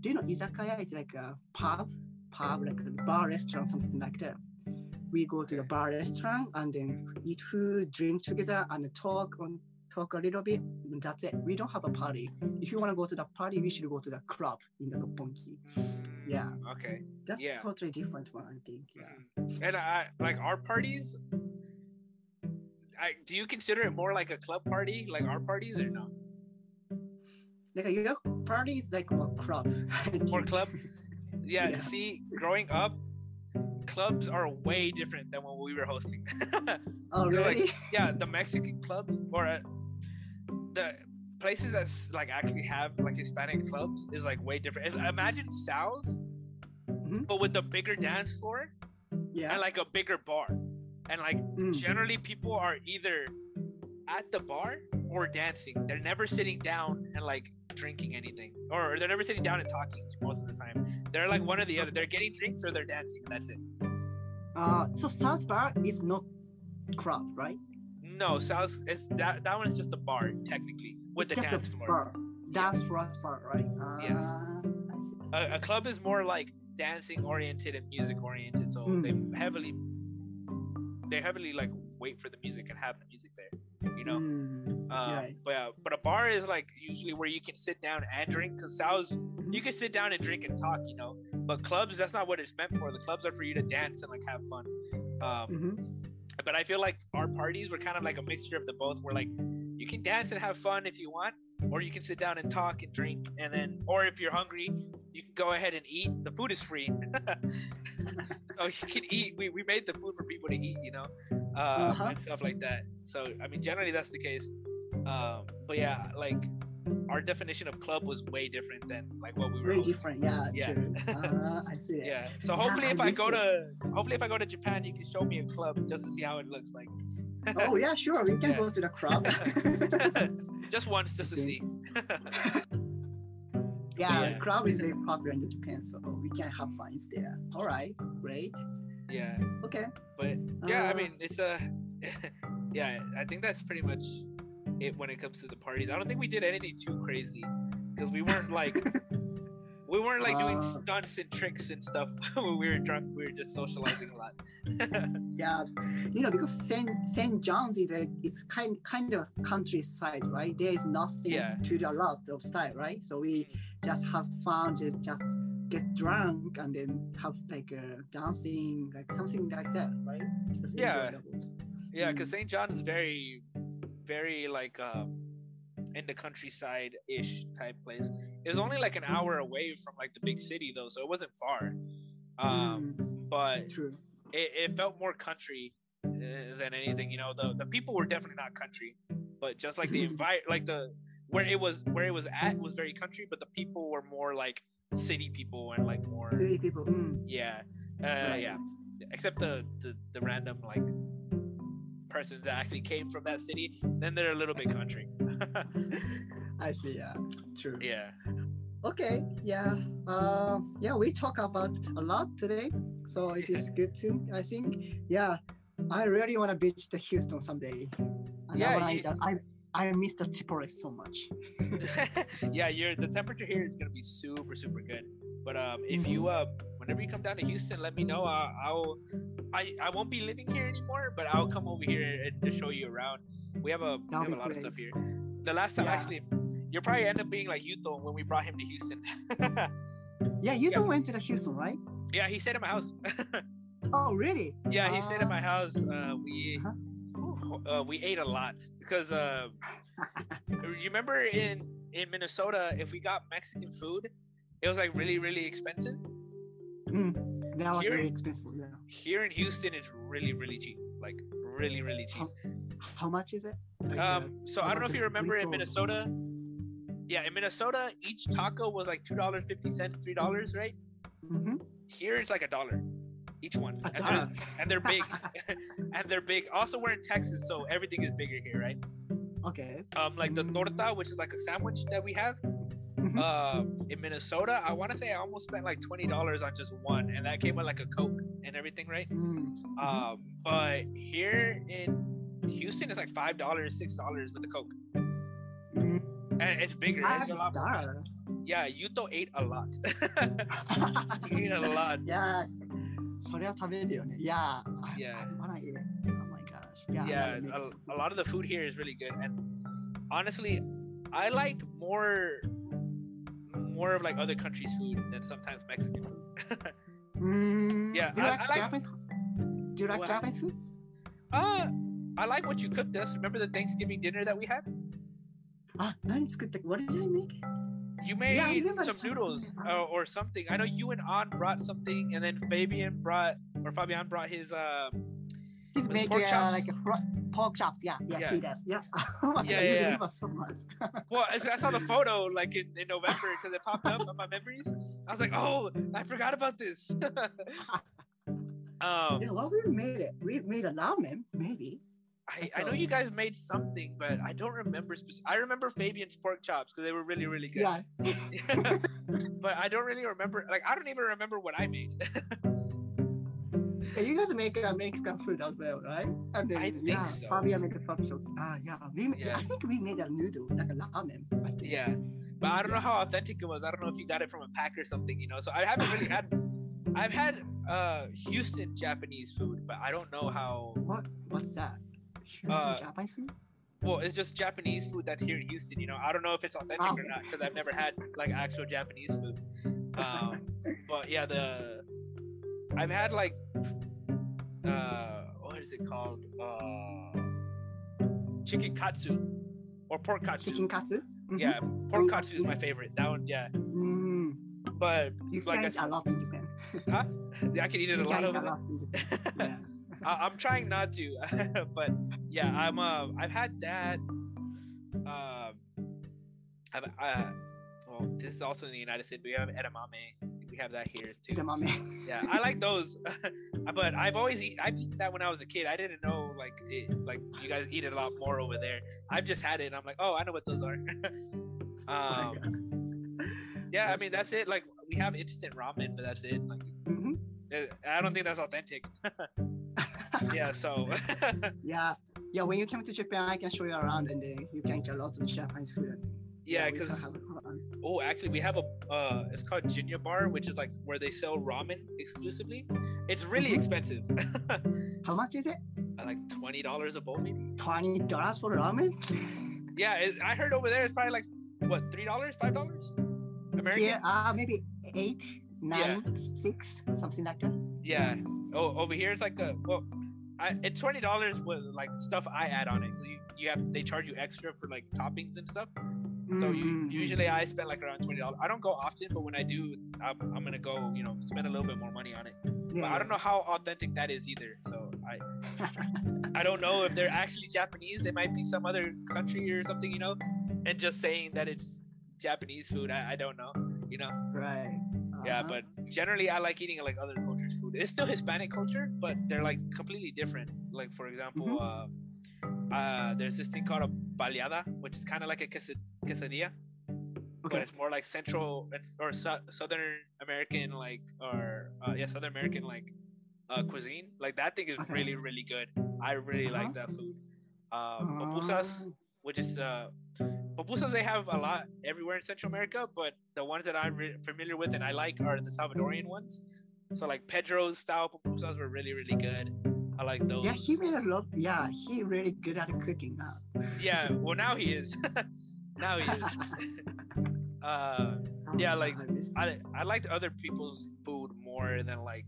do you know izakaya? It's like a pub, pub like a bar restaurant something like that. We go to the bar restaurant and then eat food, drink together, and talk on talk a little bit. That's it. We don't have a party. If you want to go to the party, we should go to the club in the Roppongi. Yeah. Mm, Okay. That's Yeah. totally different one, I think. Yeah. Mhm. And I like our parties. I do you consider it more like a club party, like our parties, or no? Like your party is like more club. More club? Yeah. Yeah. See, growing up, clubs are way different than when we were hosting. oh They're like- really? yeah, the Mexican clubs or the places that's like actually have like Hispanic clubs is like way different. Imagine Sal's, Mhm. but with a bigger dance floor yeah. and like a bigger bar, and like Mm. generally people are either at the bar or dancing. They're never sitting down and like drinking anything, or they're never sitting down and talking most of the time. They're like one or the other. They're getting drinks or they're dancing. And that's it. Uh, so Sal's Bar is not club, right? No, Sal's is that that one is just a bar technically with it's the dance floor. bar. Dance floor bar, right? Uh, Yes. A, a club is more like dancing oriented and music oriented so Mm. they heavily they heavily like wait for the music and have the music there you know Mm, uh, right. but yeah but a bar is like usually where you can sit down and drink because Sal's you can sit down and drink and talk you know but clubs that's not what it's meant for the clubs are for you to dance and like have fun um, Mhm. But I feel like our parties were kind of like a mixture of the both. We're like, you can dance and have fun if you want, or you can sit down and talk and drink, and then, or if you're hungry, you can go ahead and eat. The food is free, so you can eat. We, we made the food for people to eat, you know, uh, Uh-huh. and stuff like that. So I mean, generally that's the case. Um, but yeah, like our definition of club was way different than like what we were. Very hosting. different. Yeah. Yeah. True. Uh, I see. that. Yeah. So hopefully, I if I miss go it. to, hopefully if I go to Japan, you can show me a club just to see how it looks like. oh yeah, sure. We can Yeah. go to the club. just once, just to See. yeah, Yeah. club is very popular in Japan, so we can have fun there. All right, great. yeah, Okay. but yeah, I Uh, mean, it's a, yeah, I think that's pretty much it when it comes to the parties. I don't think we did anything too crazy because we weren't like, we weren't like doing Uh, stunts and tricks and stuff when we were drunk. We were just socializing a lot. Yeah, you know, because Saint Saint John's is like it's kind kind of countryside, right? There is nothing Yeah. to do a lot of style, right? So we just have fun, just just get drunk and then have like uh, dancing, like something like that, right? Just Yeah. enjoyable. Yeah, because Mm. St. John is very, very like um, in the countryside ish type place. It was only like an hour away from like the big city though, so it wasn't far. Um, Mm, but true. it, it felt more country uh, than anything. You know, the the people were definitely not country, but just like the invite, like the where it was where it was at was very country, but the people were more like city people and like more Three people. Mm. yeah, uh, Right. yeah. Except the, the the random like persons that actually came from that city, then they're a little bit country. I see. Yeah. True. yeah. Okay. Yeah. Uh, yeah. We talk about a lot today, so it is good too. I think. Yeah. I really want to visit Houston someday. And Yeah, I, you- I I miss the Chipotle so much. yeah, you're the temperature here is gonna be super super good. But um, if you uh, whenever you come down to Houston, let me know. Uh, I'll I I won't be living here anymore, but I'll come over here and just show you around. We have a we have a lot of stuff here. The last time Yeah. actually, you'll probably end up being like Yuto when we brought him to Houston. Yeah, you two went to the Houston, right? yeah, he stayed at my house. Oh, really? Yeah, he stayed at Ah. my house. Uh, we Uh-huh. uh, we ate a lot because uh, you remember in in Minnesota, if we got Mexican food, it was like really really expensive. Mm, that was Here- very expensive. Yeah. Here in Houston, it's really really cheap, like really really cheap. How much is it? Like, uh, Um, so I don't know if you remember in. Minnesota. Yeah, in Minnesota, each taco was like two dollars fifty cents, three dollars, right? mhm, Here it's like a dollar, each one, and they're, and they're big, and they're big. Also, we're in Texas, so everything is bigger here, right? Okay. um like the torta which is like a sandwich that we have Mhm. uh in minnesota i want to say i almost spent like $20 on just one and that came with like a coke and everything right Mm, um but here in houston it's like five dollars six dollars with the coke mm, and it's bigger five it's a lot more. dollars. yeah yuto ate a lot he ate a lot yeah. それは食べるよね。Yeah. I, Yeah. I wanna eat it. Oh my gosh. Yeah. I yeah wanna make a, some a lot of the food here is really good and honestly i like more more of like other countries' food than sometimes Mexican food. mm, yeah, do you I, like, I like Japanese? Do you like Japanese food? Uh, I like what you cooked us. Remember the Thanksgiving dinner that we had? Ah, what did I make? You made yeah, some noodles uh, or something. I know you and An brought something, and then Fabian brought or Fabian brought his um, He's With making pork uh, like pork chops. Yeah, yeah, Yeah. he does. Yeah. oh my Yeah, God, you yeah, remember so much. well, I I saw the photo like in, in November because it popped up on my memories. I was like, oh, I forgot about this. um, yeah, well, we made it. We made a ramen, maybe. I, I know you guys made something, but I don't remember. Speci- I remember Fabian's pork chops because they were really, really good. Yeah. but I don't really remember. Like, I don't even remember what I made. You guys make uh, Mexican food as well, right? And then, I think yeah, so. Fabian made a chop. Ah, yeah. We, Yeah. I think we made a noodle, like a ramen. Yeah, but I don't know how authentic it was. I don't know if you got it from a pack or something, you know. So I haven't really had. I've had uh Houston Japanese food, but I don't know how. What? What's that? Houston Uh, Japanese food? Well, it's just Japanese food that's here in Houston. You know, I don't know if it's authentic Oh. or not because I've never had like actual Japanese food. Um, but yeah, the I've had like uh what is it called? Uh, chicken katsu or pork katsu. Chicken katsu? Mhm. Yeah, pork Mm, katsu is my favorite. That one, yeah. Mm, But you like can I eat a lot in Japan. huh? Yeah, I can eat it You a lot eat a lot. Yeah. I, I'm trying not to, but yeah, I'm. Uh, I've had that. Um, I've, uh, well, this is also in the United States. We have edamame. Have that here too. Edamame. Yeah, I like those, but I've always eat. I've eaten that when I was a kid. I didn't know like it, like you guys eat it a lot more over there. I've just had it. and I'm like, oh, I know what those are. um, yeah, I mean that's it. Like we have instant ramen, but that's it. Like Mhm. uh, I don't think that's authentic. yeah, so yeah. Yeah, when you come to Japan, I can show you around and then you can eat a lot of Japanese food. yeah, because fun. Oh, actually we have a uh, it's called Jinya Bar, which is like where they sell ramen exclusively. It's really Mhm. expensive, How much is it? like twenty dollars a bowl, maybe. Twenty dollars for ramen? Yeah, it, I heard over there it's probably like what three dollars, five dollars, American. Here, uh, maybe eight, nine, six, something like that. Yeah. Oh, over here it's like a well, I, it's twenty dollars with like stuff I add on it. You, you have they charge you extra for like toppings and stuff. So you, Mm, mm, usually I spend like around twenty dollars. I don't go often, but when I do, I'm, I'm gonna go. You know, spend a little bit more money on it. yeah, But I don't know how authentic that is either. So I I don't know if they're actually Japanese. They might be some other country or something. You know. and just saying that it's Japanese food. I, I don't know, you know. Right. Yeah, Uh-huh. but generally I like eating like other cultures' food. It's still Hispanic culture, but they're like completely different. Like for example, Mm-hmm. uh, uh, there's this thing called a baleada, which is kind of like a quesad- quesadilla, but it's more like Central or su- Southern American, like or uh, yeah, Southern American like uh, cuisine. Like that thing is Okay. really really good. I really like Uh-huh. that food. Uh, pupusas, Ah, which is uh, pupusas they have a lot everywhere in Central America, but the ones that I'm re- familiar with and I like are the Salvadorian ones. So like Pedro's style pupusas were really really good. I like those. yeah, he made a lot. Yeah, he really good at cooking now. Yeah, well now he is. now he is. Uh, Yeah, like, I I liked other people's food more than like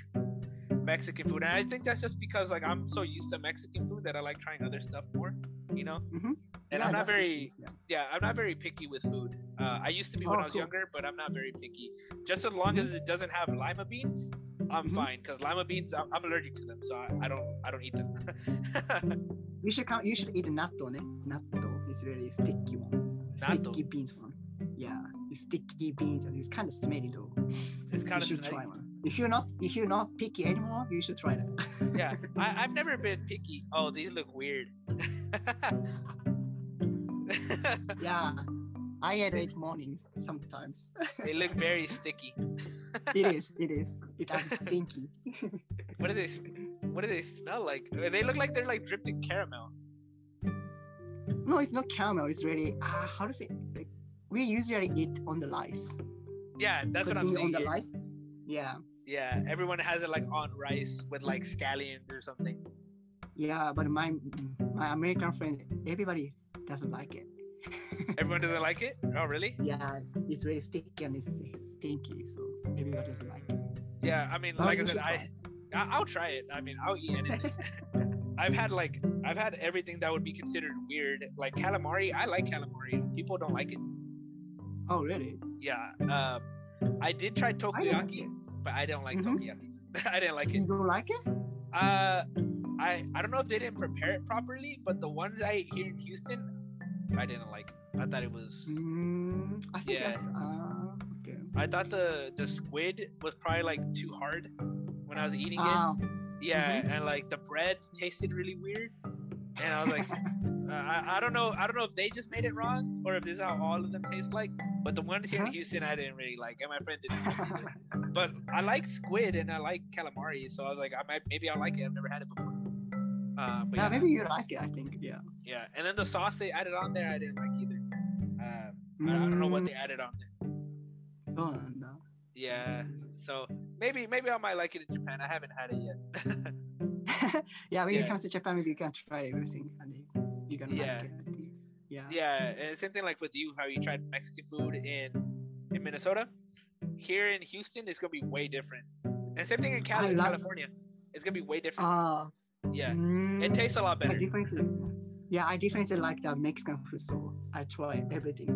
Mexican food, and I think that's just because like I'm so used to Mexican food that I like trying other stuff more. You know. Mhm. And Yeah, I'm not very sense, yeah. yeah, I'm not very picky with food. Uh, I used to be when Oh, I was cool. younger, but I'm not very picky. Just as long as it doesn't have lima beans, I'm Mhm. fine. Cause lima beans, I'm, I'm allergic to them, so I, I don't I don't eat them. You should come. You should eat natto, ne? Natto is really sticky one. Natto? Sticky beans one. Yeah, it's sticky beans and it's kind of smelly though. it's kind you of should try one. If you're not, if you're not picky anymore, you should try that. yeah. I, I've never been picky. Oh, these look weird. yeah, I eat it morning sometimes. they look very sticky. It is. It is. It is stinky. What do they? What do they smell like? Uh, They look like they're like dripped in caramel. no, it's not caramel. It's really. Uh, how to say? Like, we usually eat on the rice. Yeah, that's what I'm saying. On the rice. Yeah. Yeah, everyone has it like on rice with like scallions or something. Yeah, but my my American friend, everybody doesn't like it. Everyone doesn't like it. Oh, really? Yeah, it's really sticky and it's stinky, so everybody doesn't like it. Yeah, I mean, Oh, like I said, I, I I'll try it. I mean, I'll eat anything. I've had like I've had everything that would be considered weird, like calamari. I like calamari. People don't like it. Oh, really? Yeah. Um, I did try takoyaki, but I don't like Mhm. takoyaki. I didn't like it. You don't like it? Uh, I I don't know if they didn't prepare it properly, but the ones I ate here in Houston, I didn't like. I thought it was. Mm, I think Yeah. that's uh, okay. I thought the the squid was probably like too hard when I was eating it. Um, Yeah, and like the bread tasted really weird, and I was like, uh, I, I don't know, I don't know if they just made it wrong or if this is how all of them taste like. But the ones here in Uh-huh. Houston, I didn't really like, and my friend didn't. but I like squid and I like calamari, so I was like, I might maybe I'll like it. I've never had it before. Uh, but yeah, yeah, maybe you like it. I think. Yeah. yeah, and then the sauce they added on there, I didn't like either. Uh, I, I don't know what they added on there. Mm, Oh, no. Yeah, so maybe maybe I might like it in Japan. I haven't had it yet. yeah, when you come to Japan, maybe you can try everything and you're gonna Yeah. like it. Yeah. Yeah, and same thing like with you, how you tried Mexican food in in Minnesota. Here in Houston, it's gonna be way different. And same thing in Cali- California. It's gonna be way different. Uh, yeah, mm, it tastes a lot I better. definitely, yeah, I definitely like the Mexican food, so I try everything,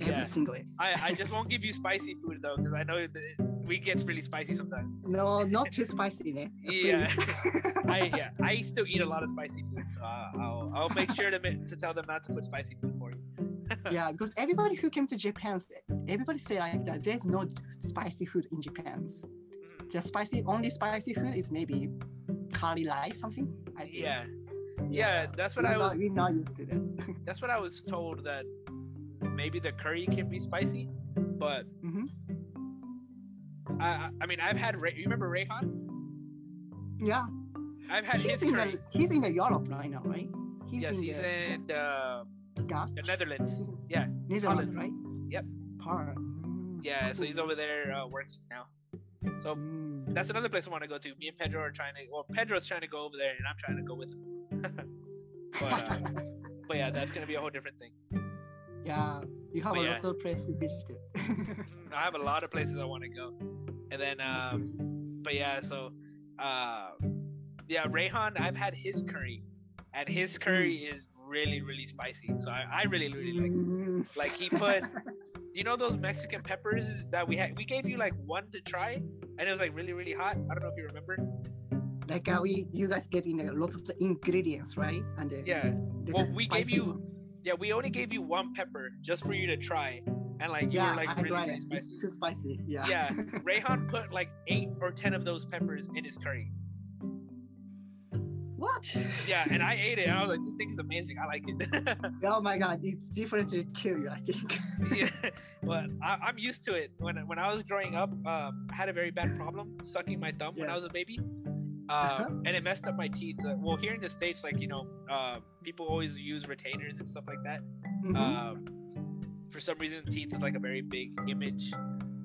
every Yeah. single. I, I just won't give you spicy food though, because I know that we get really spicy sometimes. No, not too spicy? Yeah. I yeah, I still eat a lot of spicy food, so I, I'll I'll make sure to to tell them not to put spicy food for you. yeah, because everybody who came to Japan, everybody say like that. There's no spicy food in Japan. The spicy, only spicy food is maybe curry rice something. I think. Yeah, yeah, that's what we're I was. Not, we're not used to that. That's what I was told that maybe the curry can be spicy, but Mhm. I I- mean I've had Ray, you remember Rayhan? Yeah, I've had he's his in curry. the he's in the Europe right now, right? He's yes, in he's the, in uh, the Netherlands. Yeah, Netherlands, Holland. right? Yep. Holland. Mm, Yeah, so he's over there uh, working now. So Mm. that's another place I want to go to. Me and Pedro are trying to. Well, Pedro's trying to go over there, and I'm trying to go with him. but uh, but yeah, that's gonna be a whole different thing. yeah, you have but a yeah. lot of place to visit. Mm, I have a lot of places I want to go, and then um, but yeah, so uh, yeah, Rayhan, I've had his curry, and his curry is really really spicy. So I, I really really like. it. Mm. Like he put, you know those Mexican peppers that we had. We gave you like one to try, and it was like really really hot. I don't know if you remember. like uh, we you guys getting a lot of the ingredients, right? And then Yeah. the Well, we gave you- one. Yeah, we only gave you one pepper just for you to try, and like you yeah, were like I really, tried really it. spicy. It's too spicy. Yeah. Yeah, Rayhan put like eight or ten of those peppers in his curry. What? Yeah, and I ate it. And I was like, this thing is amazing. I like it. Oh my god, it's different to kill you. I think. yeah, but I, I'm used to it. When when I was growing up, um, I had a very bad problem sucking my thumb when I was a baby, Uh-huh. um, and it messed up my teeth. Uh, well, here in the states, like you know, uh, people always use retainers and stuff like that. Mhm. Um, for some reason, teeth is like a very big image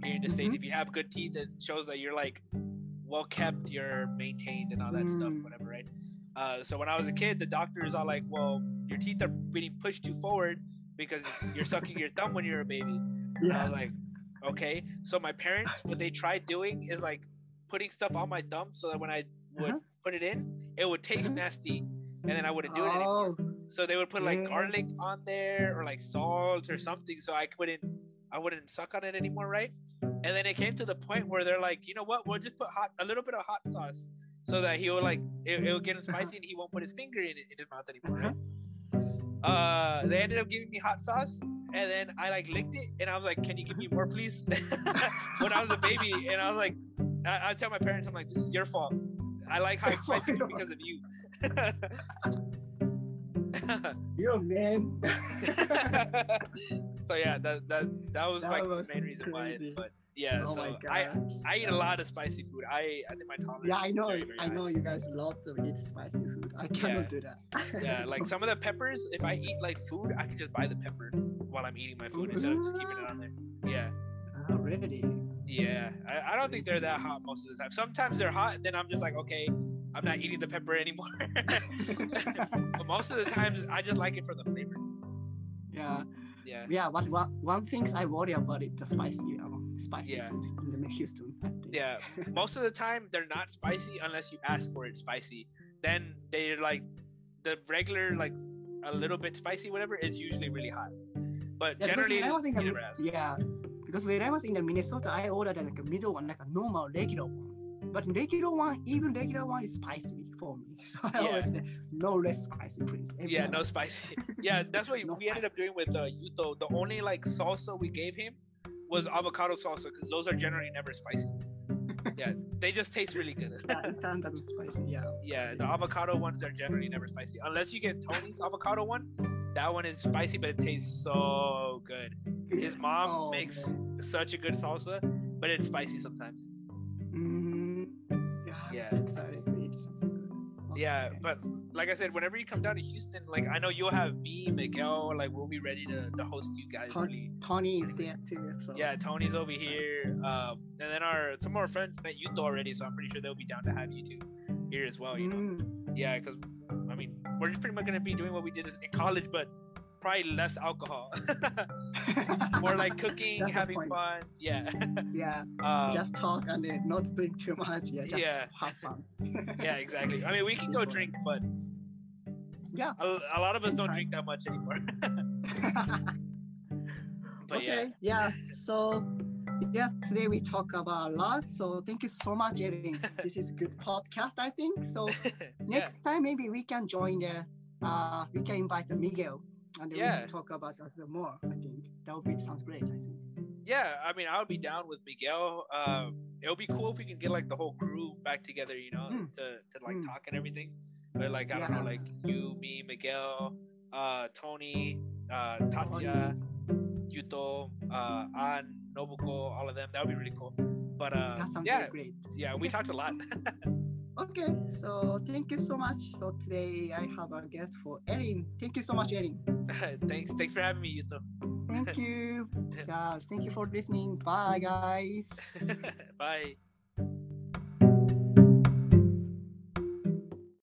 here in the states. Mhm. If you have good teeth, it shows that you're like well kept, you're maintained, and all that stuff, Mm. whatever, right? Uh, so when I was a kid, the doctors are like, "Well, your teeth are being pushed too forward because you're sucking your thumb when you're a baby." And I yeah. was like, "Okay." So my parents, what they tried doing is like putting stuff on my thumb so that when I would Uh-huh. put it in, it would taste Mhm. nasty, and then I wouldn't do it anymore. Oh. So they would put like Yeah. garlic on there or like salt or something, so I couldn't, I wouldn't suck on it anymore, right? And then it came to the point where they're like, you know what? We'll just put hot, a little bit of hot sauce, so that he will like, it, it will get him spicy and he won't put his finger in it in his mouth anymore, right? Uh, they ended up giving me hot sauce, and then I like licked it, and I was like, "Can you give me more, please?" when I was a baby, and I was like, I, I tell my parents, I'm like, "This is your fault. I like how spicy because of you." You're a man. so yeah, that that's that was That like was the main reason why. crazy. But yeah, oh so my I gosh. I eat a lot of spicy food. I I think my tolerance. Yeah, I know. very, very I high. know you guys love to eat spicy food. I cannot do that. Yeah, like some of the peppers, if I eat like food, I can just buy the pepper while I'm eating my food oh, instead of just keeping it on there. Yeah, Oh, really? yeah. I, I don't think they're that hot most of the time. Sometimes they're hot, and then I'm just like, okay, I'm not eating the pepper anymore. but most of the times, I just like it for the flavor. yeah, Yeah. yeah. But one one things I worry about it the spicy, you know, spicy Yeah. food in the Houston. Yeah, most of the time they're not spicy unless you ask for it spicy. Then they're like the regular like a little bit spicy whatever is usually really hot. But Yeah, generally I was in the, yeah, because when I was in the Minnesota, I ordered like a middle one, like a normal regular one. But regular one, even regular one is spicy for me. So I Yeah. always say, no less spicy, please. Every Yeah, time. no spicy. Yeah, that's what No we ended up doing with uh, Yuto. The only like salsa we gave him was avocado salsa because those are generally never spicy. Yeah, they just taste really good. yeah, sounds doesn't spicy. Yeah. yeah, the avocado ones are generally never spicy unless you get Tony's avocado one. That one is spicy, but it tastes so good. His mom Oh, makes man. such a good salsa, but it's spicy sometimes. Mm, yeah, Yeah. so Yeah, but like I said, whenever you come down to Houston, like I know you'll have me, Miguel, like we'll be ready to, to host you guys. Ton- Really. Tony is there too. So. Yeah, Tony's over here, um, and then our some more friends met Yuto already, so I'm pretty sure they'll be down to have you two here as well. You know, Mm, yeah, because I mean we're just pretty much gonna be doing what we did in college, but probably less alcohol, more like cooking, having fun. Yeah, yeah, um, just talk and then not drink too much. Yeah, just Yeah. have fun. yeah, exactly. I mean, we can go drink, but Yeah. a, a lot of us don't Time. drink that much anymore. okay. Yeah. So yeah, today we talk about a lot. So thank you so much, Erin. this is good podcast, I think. So yeah, next time maybe we can join the uh we can invite Miguel and then we Yeah. can talk about that a bit more. I think that would be sounds great. I think. yeah. I mean, I would be down with Miguel. Um, it would be cool if we could get like the whole crew back together, you know, Mm. to to like Mm. talk and everything. But like I don't know, like you, me, Miguel, uh, Tony, uh, Tatya, Yuto, uh, An, Nobuko, all of them. That would be really cool. But uh, That sounds yeah, great. yeah, we talked a lot. Okay, so thank you so much. So today I have a guest for Erin. Thank you so much, Erin. thanks, thanks for having me, Yuto. Thank you. Yeah, thank you for listening. Bye, guys. Bye.